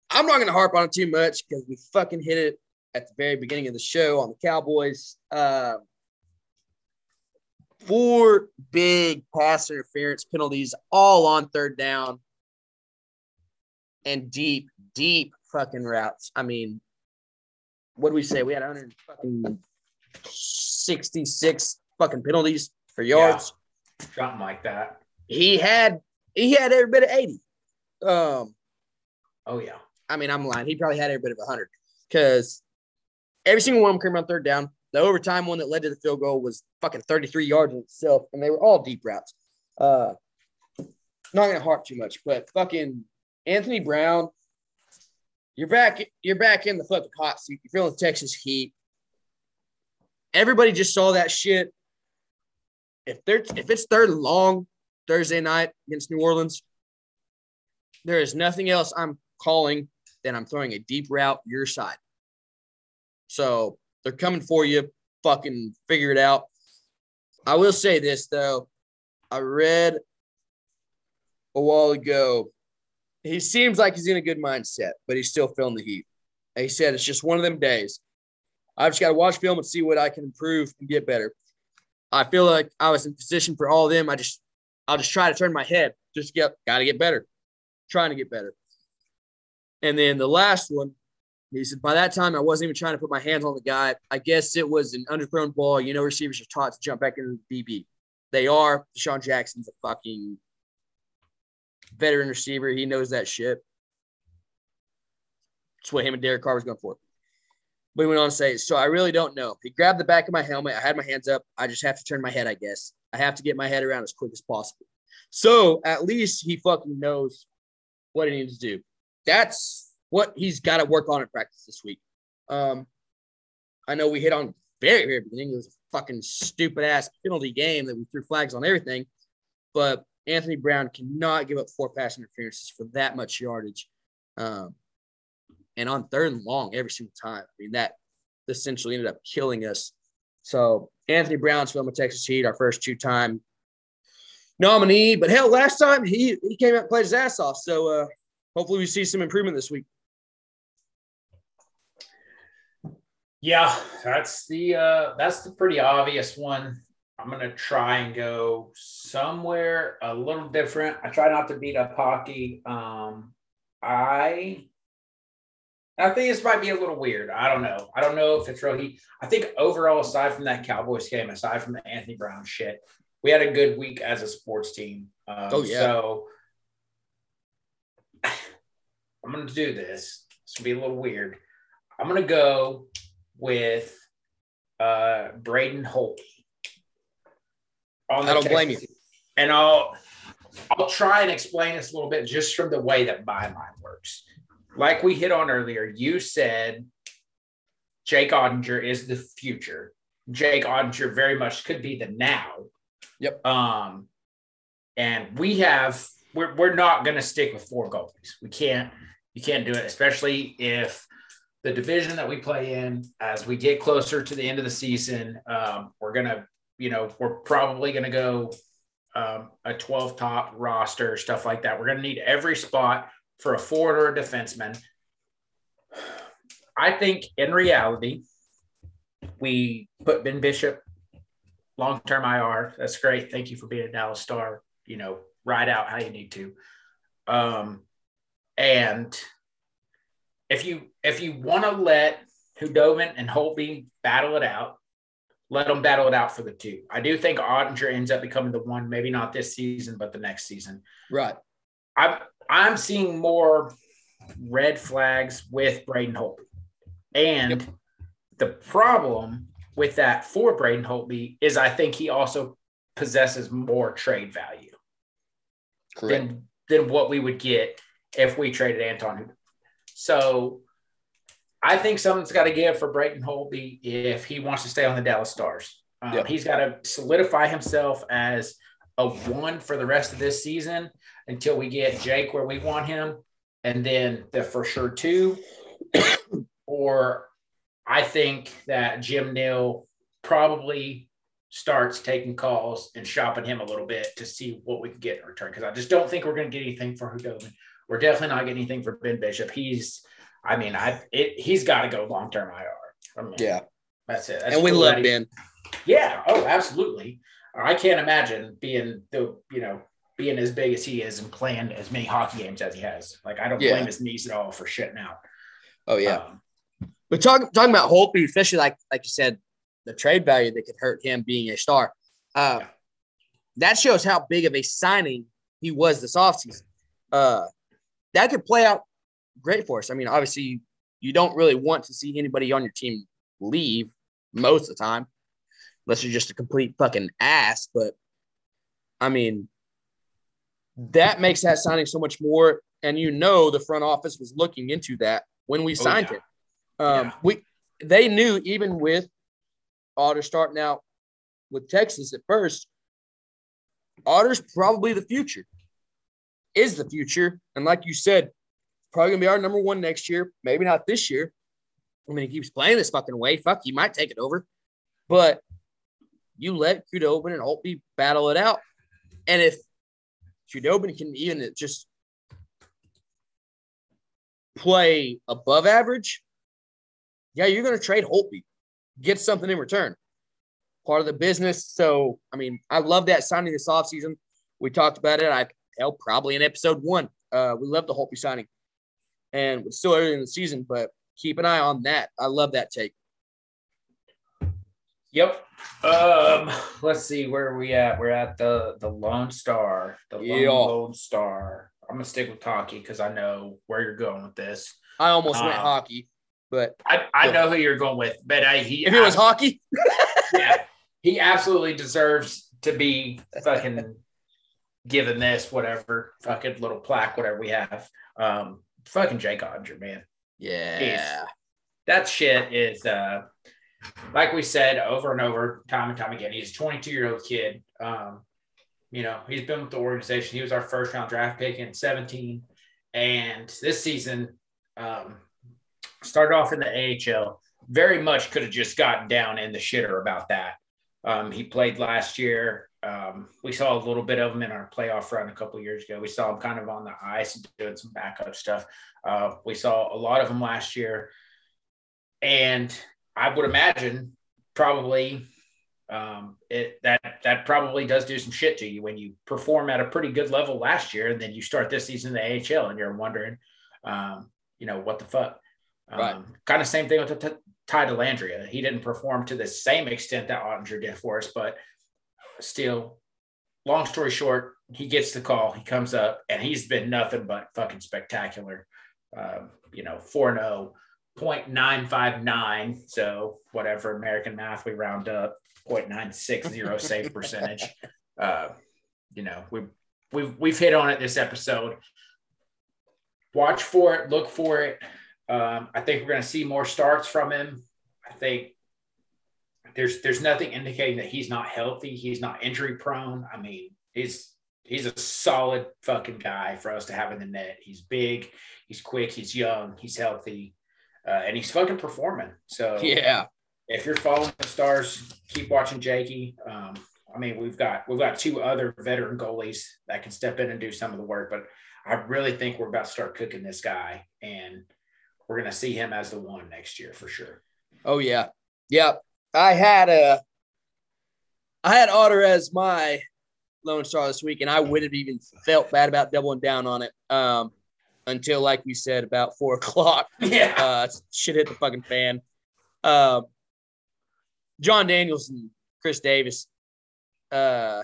I'm not gonna harp on it too much because we fucking hit it at the very beginning of the show on the Cowboys. Uh, four big pass interference penalties, all on third down, and deep, deep fucking routes. I mean, what do we say? We had 166 fucking penalties for yards. something like that. He had he had every bit of 80. Um, Oh yeah. I mean, I'm lying. He probably had every bit of 100 because every single one of them came on third down. The overtime one that led to the field goal was fucking 33 yards in itself, and they were all deep routes. Uh, not gonna harp too much, but fucking Anthony Brown, you're back. You're back in the fucking hot seat. You're feeling the Texas heat. Everybody just saw that shit. If they're if it's third long Thursday night against New Orleans, there is nothing else I'm calling than I'm throwing a deep route your side. So they're coming for you. Fucking figure it out. I will say this though. I read a while ago. He seems like he's in a good mindset, but he's still feeling the heat. And he said it's just one of them days. I've just got to watch film and see what I can improve and get better. I feel like I was in position for all of them. I just, I'll just try to turn my head. Just get, got to get better. trying to get better. And then the last one, he said, by that time, I wasn't even trying to put my hands on the guy. I guess it was an underthrown ball. You know, receivers are taught to jump back into the DB. They are. DeSean Jackson's a fucking veteran receiver. He knows that shit. That's what him and Derek Carr was going for. But he went on to say, so I really don't know. He grabbed the back of my helmet. I had my hands up. I just have to turn my head, I guess. I have to get my head around as quick as possible. So at least he fucking knows what he needs to do. That's what he's got to work on in practice this week. Um, I know we hit on very, very beginning. It was a fucking stupid ass penalty game that we threw flags on everything. But Anthony Brown cannot give up four pass interferences for that much yardage. Um, and on third and long every single time. I mean, that essentially ended up killing us. So Anthony Brown's film with Texas Heat, our first two time nominee. But hell, last time he he came out and played his ass off. So uh, hopefully we see some improvement this week. Yeah, that's the uh, that's the pretty obvious one. I'm gonna try and go somewhere a little different. I try not to beat up hockey. Um, I I think this might be a little weird. I don't know. I don't know if it's real. really. I think overall, aside from that Cowboys game, aside from the Anthony Brown shit, we had a good week as a sports team. Um, oh yeah. So I'm gonna do this. This will be a little weird. I'm gonna go with uh Braden Holtby. I don't blame you. And I'll I'll try and explain this a little bit just from the way that my mind works like we hit on earlier, you said Jake Oettinger is the future. Jake Oettinger very much could be the now. Yep. Um, and we have we're we're not going to stick with four goalies. We can't you can't do it, especially if the division that we play in, as we get closer to the end of the season, um, we're gonna you know we're probably going to go um, a 12 top roster, stuff like that. We're going to need every spot for a forward or a defenseman. I think in reality, we put Ben Bishop long term IR. That's great. Thank you for being a Dallas Star. You know, ride out how you need to. Um, and if you if you want to let Khudobin and Holtby battle it out, let them battle it out for the two. I do think Oettinger ends up becoming the one, maybe not this season, but the next season. Right. I'm I'm seeing more red flags with Braden Holtby. And yep. the problem with that for Braden Holtby is I think he also possesses more trade value Correct. than than what we would get if we traded Anton. So I think something's got to give for Braden Holtby if he wants to stay on the Dallas Stars. Um, yep. He's got to solidify himself as a one for the rest of this season until we get Jake where we want him, and then the for sure two. or I think that Jim Nill probably starts taking calls and shopping him a little bit to see what we can get in return. Because I just don't think we're going to get anything for Khudobin. We're definitely not getting anything for Ben Bishop. He's, I mean, I it, he's got to go long term IR. I mean, yeah, that's it. That's and we love Ben. Yeah. Oh, absolutely. I can't imagine being the you know being as big as he is and playing as many hockey games as he has. Like I don't yeah. blame his knees at all for shitting out. Oh yeah. Um, but talking talking about Holtby, especially like like you said, the trade value that could hurt him being a star. Uh, yeah. That shows how big of a signing he was this offseason. Uh, that could play out great for us. I mean, obviously, you don't really want to see anybody on your team leave most of the time unless you're just a complete fucking ass. But I mean, that makes that signing so much more. And you know, the front office was looking into that when we oh, signed oh, yeah. him. Um, yeah. We they knew even with Otter starting out with Texas at first, Otter's probably the future, is the future. And like you said, probably gonna be our number one next year. Maybe not this year. I mean, he keeps playing this fucking way. Fuck, you might take it over. But you let Khudobin and Holtby battle it out. And if Khudobin can even just play above average, yeah, you're going to trade Holtby, get something in return. Part of the business. So, I mean, I love that signing this offseason. We talked about it. I hell probably in episode one. Uh, we love the Holtby signing, and it's still early in the season, but keep an eye on that. I love that take. Yep. Um, let's see where are we at. We're at the the Lone Star, the Yeah. Lone, Lone Star. I'm gonna stick with hockey because I know where you're going with this. I almost went Uh, hockey, but I, I Yeah. know who you're going with, but I he if it was hockey, yeah, he absolutely deserves to be fucking given this whatever fucking little plaque, whatever we have. Um, fucking Jake Oettinger, man. yeah, that shit is uh like we said over and over time and time again he's a 22 year old kid. Um you know he's been with the organization. He was our first round draft pick in 17 and this season um started off in the AHL very much could have just gotten down in the shitter about that. Um he played last year um we saw a little bit of him in our playoff run a couple of years ago we saw him kind of on the ice doing some backup stuff uh, we saw a lot of them last year and I would imagine probably um, it that that probably does do some shit to you when you perform at a pretty good level last year, and then you start this season in the AHL, and you're wondering, um, you know, what the fuck. Um, Right. Kind of same thing with the t- Ty Dellandrea. He didn't perform to the same extent that Oettinger did for us, but still, long story short, he gets the call. He comes up, and he's been nothing but fucking spectacular. Um, you know, 4 0 0.959. So whatever American math we round up, 0.960 save percentage. Uh, you know, we we've we've hit on it this episode. Watch for it, look for it. Um, I think we're going to see more starts from him. I think there's there's nothing indicating that he's not healthy. He's not injury prone. I mean, he's he's a solid fucking guy for us to have in the net. He's big, he's quick, he's young, he's healthy, uh, and he's fucking performing. So yeah, if you're following the stars, keep watching Jakey. Um, I mean, we've got we've got two other veteran goalies that can step in and do some of the work, but I really think we're about to start cooking this guy, and we're gonna see him as the one next year for sure. oh yeah, yep. I had a, I had Otter as my Lone Star this week, and I would have even felt bad about doubling down on it. Um, until like we said about four o'clock, Yeah, uh, shit hit the fucking fan. Uh, Jon Daniels and Chris Davis. Uh,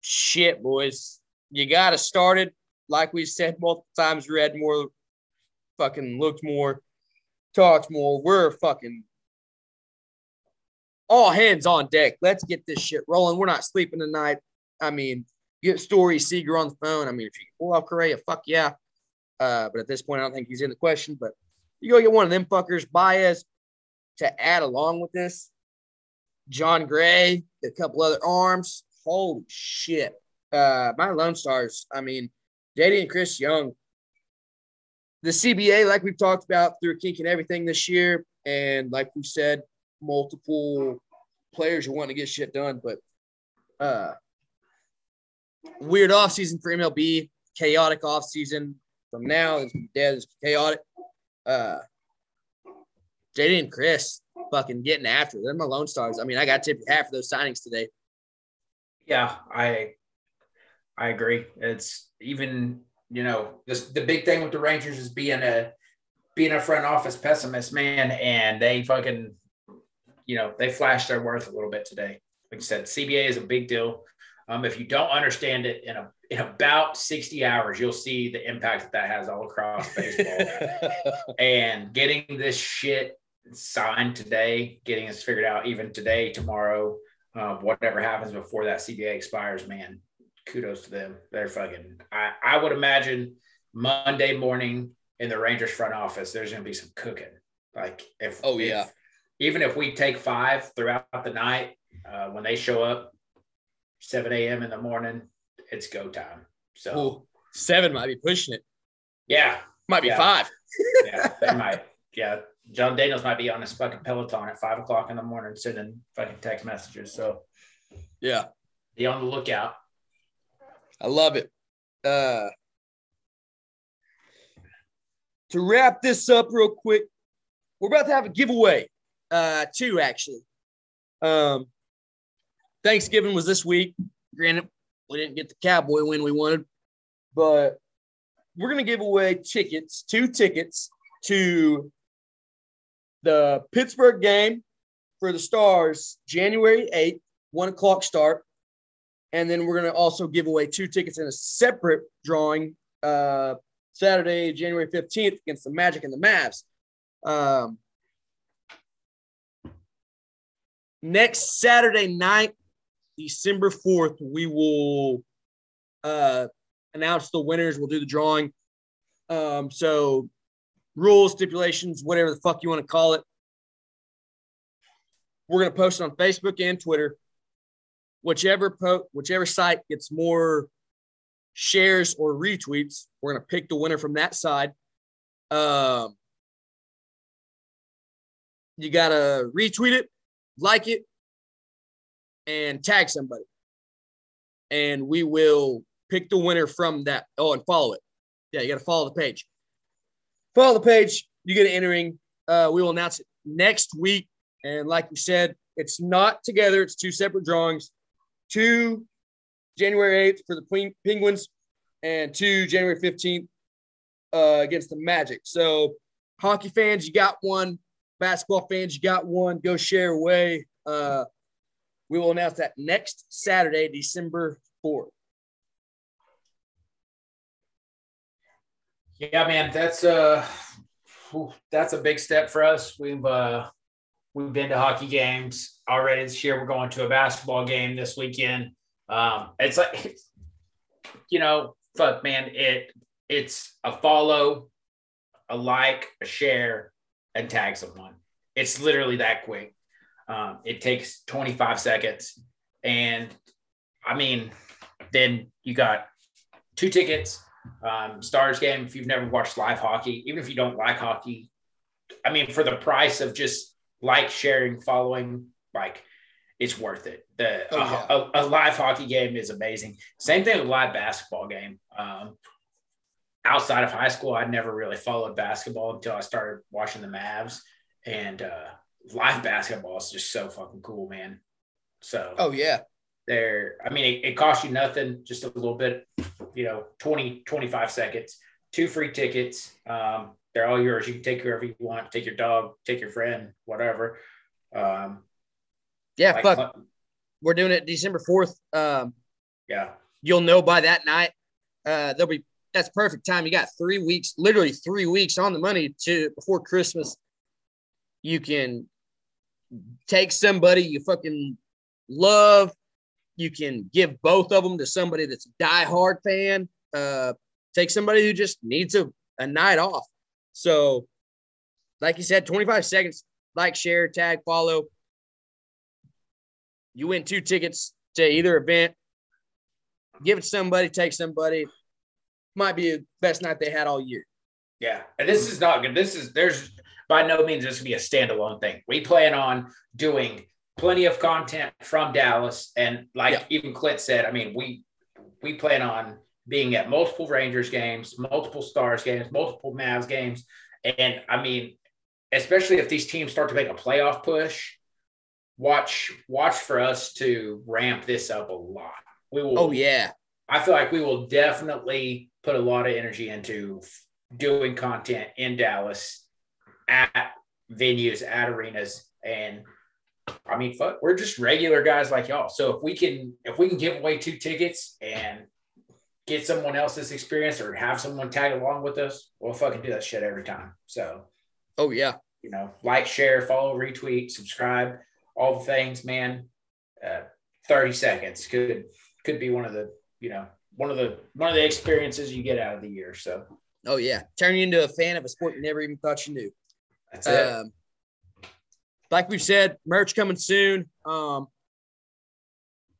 shit, boys. You got to start it. Like we said multiple times, read more, fucking looked more, talked more. We're fucking all hands on deck. Let's get this shit rolling. We're not sleeping tonight. I mean, get Story Seager on the phone. I mean, if you pull off Correa, fuck yeah. Uh, but at this point, I don't think he's in the question. But you go get one of them fuckers, Baez, to add along with this. Jon Gray, a couple other arms. Holy shit. Uh, my Lone Stars, I mean, JD and Chris Young. The CBA, like we've talked about through Kink and everything this year, and like we said, multiple players who want to get shit done, but uh weird off season for MLB, chaotic off season from now is dead is chaotic. Uh JD and Chris fucking getting after it. They're my Lone Stars. I mean, I got to tip your hat for those signings today. yeah, I I agree. It's even you know this, the big thing with the Rangers is being a being a front office pessimist, man, and they fucking you know they flashed their worth a little bit today. Like I said, CBA is a big deal. Um, if you don't understand it in a in about 60 hours, you'll see the impact that that has all across baseball. and getting this shit signed today, getting this figured out even today, tomorrow, uh, whatever happens before that CBA expires, man, kudos to them. They're fucking. I, I would imagine Monday morning in the Rangers front office, there's going to be some cooking. Like if Oh, yeah. if- even if we take five throughout the night, uh, when they show up 7 a.m. in the morning, it's go time. So Ooh, seven might be pushing it. yeah, Might be Yeah. five. yeah, they might. Yeah, Jon Daniels might be on his fucking Peloton at five o'clock in the morning sending fucking text messages. So Yeah. be on the lookout. I love it. Uh, to wrap this up real quick, we're about to have a giveaway. Uh, two actually. Um, Thanksgiving was this week. Granted, we didn't get the Cowboy win we wanted, but we're gonna give away tickets, two tickets to the Pittsburgh game for the Stars, January 8th, one o'clock start. And then we're to also give away two tickets in a separate drawing uh, Saturday, January 15th against the Magic and the Mavs. Um, next Saturday night, December 4th, we will uh, announce the winners. We'll do the drawing. Um, so, rules, stipulations, whatever the fuck you want to call it. We're going to post it on Facebook and Twitter. Whichever po- whichever site gets more shares or retweets, we're going to pick the winner from that side. Um, you got to retweet it, like it, and tag somebody. And we will pick the winner from that. Oh, and follow it. Yeah, you got to follow the page. Follow the page. You get an entering. Uh, we will announce it next week. And like we said, it's not together. It's two separate drawings. Two January 8th for the Penguins and two January 15th uh, against the Magic. So hockey fans, you got one. Basketball fans, you got one. Go share away. Uh, we will announce that next Saturday, December 4th. Yeah, man, that's uh that's a big step for us. We've uh we've been to hockey games already this year. We're going to a basketball game this weekend. Um, it's like you know, fuck man, it it's a follow, a like, a share, and tag someone. It's literally that quick. Um, it takes 25 seconds. And I mean, then you got two tickets um, Stars game, if you've never watched live hockey, even if you don't like hockey, I mean, for the price of just like, sharing, following, like it's worth it. The oh, yeah. a, a, live hockey game is amazing. Same thing with live basketball game. Um, outside of high school, I'd never really followed basketball until I started watching the Mavs, and uh, live basketball is just so fucking cool, man. So, oh yeah, there i mean it, it, costs you nothing just a little bit you know 20 25 seconds two free tickets. Um, they're all yours. You can take whoever you want take your dog take your friend whatever. Um, yeah like, fuck. we're doing it december 4th um, yeah. you'll know by that night. Uh, there'll be that's perfect time you got three weeks literally three weeks on the money to before christmas you can take somebody you fucking love you can give both of them to somebody that's a diehard fan. Uh, take somebody who just needs a, a night off. So, like you said, 25 seconds, like, share, tag, follow. You win two tickets to either event. Give it to somebody, take somebody. Might be the best night they had all year. Yeah. And this is not good. This is, there's by no means this will be a standalone thing. We plan on doing plenty of content from Dallas. And like yeah. even Clint said, I mean, we we plan on being at multiple Rangers games, multiple Stars games, multiple Mavs games. And I mean, especially if these teams start to make a playoff push, watch watch for us to ramp this up a lot. We will Oh yeah. I feel like we will definitely put a lot of energy into doing content in Dallas at venues, at arenas and I mean, fuck, we're just regular guys like y'all. So if we can, if we can give away two tickets and get someone else's experience or have someone tag along with us, we'll fucking do that shit every time. So, oh yeah, you know, like, share, follow, retweet, subscribe, all the things, man. Uh, Thirty seconds could could be one of the, you know, one of the one of the experiences you get out of the year. So, oh yeah, turn you into a fan of a sport you never even thought you knew. That's it. Um, like we've said, merch coming soon. Um,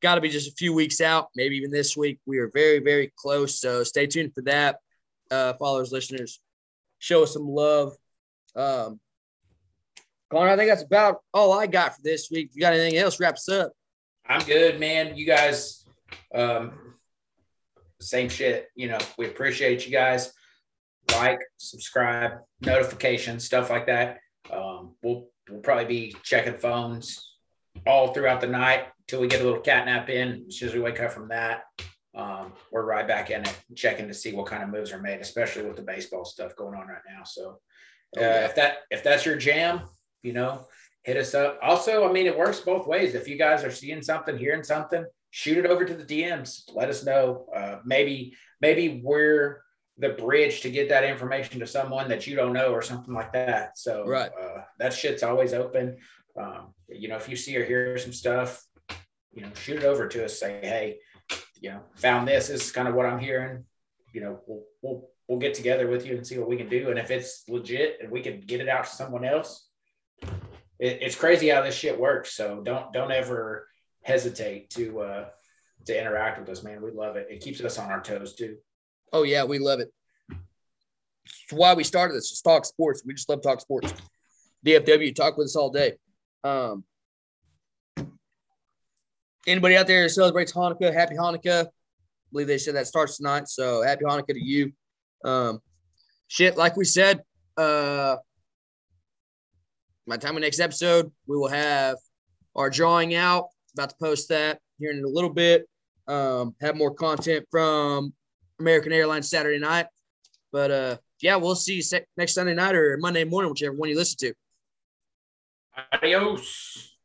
Got to be just a few weeks out, maybe even this week. We are very, very close. So stay tuned for that. Uh, followers, listeners, show us some love. Um, Connor, I think that's about all I got for this week. If you got anything else, wraps up. I'm good, man. You guys, um, same shit. You know, we appreciate you guys. Like, subscribe, notifications, stuff like that. Um, we'll we'll probably be checking phones all throughout the night until we get a little catnap in as soon as we wake up from that. um, we're right back in it, checking to see what kind of moves are made, especially with the baseball stuff going on right now. So, uh, oh, yeah. if that if that's your jam, you know, hit us up. Also, I mean, it works both ways. If you guys are seeing something, hearing something, shoot it over to the DMs. Let us know. Uh, maybe maybe we're the bridge to get that information to someone that you don't know or something like that. So right. Uh, that shit's always open. Um, you know, if you see or hear some stuff, you know, shoot it over to us. Say, hey, you know, found this. This is kind of what I'm hearing. You know, we'll we'll we'll get together with you and see what we can do. And if it's legit and we can get it out to someone else, it, it's crazy how this shit works. So don't don't ever hesitate to uh to interact with us, man. We love it. It keeps us on our toes too. Oh yeah, we love it. It's why we started this. Just talk sports. We just love talk sports. DFW, talk with us all day. Um, anybody out there celebrates Hanukkah, happy Hanukkah. I believe they said that starts tonight. So happy Hanukkah to you. Um, shit, like we said, uh, by the time of next episode, we will have our drawing out. About to post that here in a little bit. Um, have more content from American Airlines Saturday night. But uh, yeah, we'll see you next Sunday night or Monday morning, whichever one you listen to. Adios.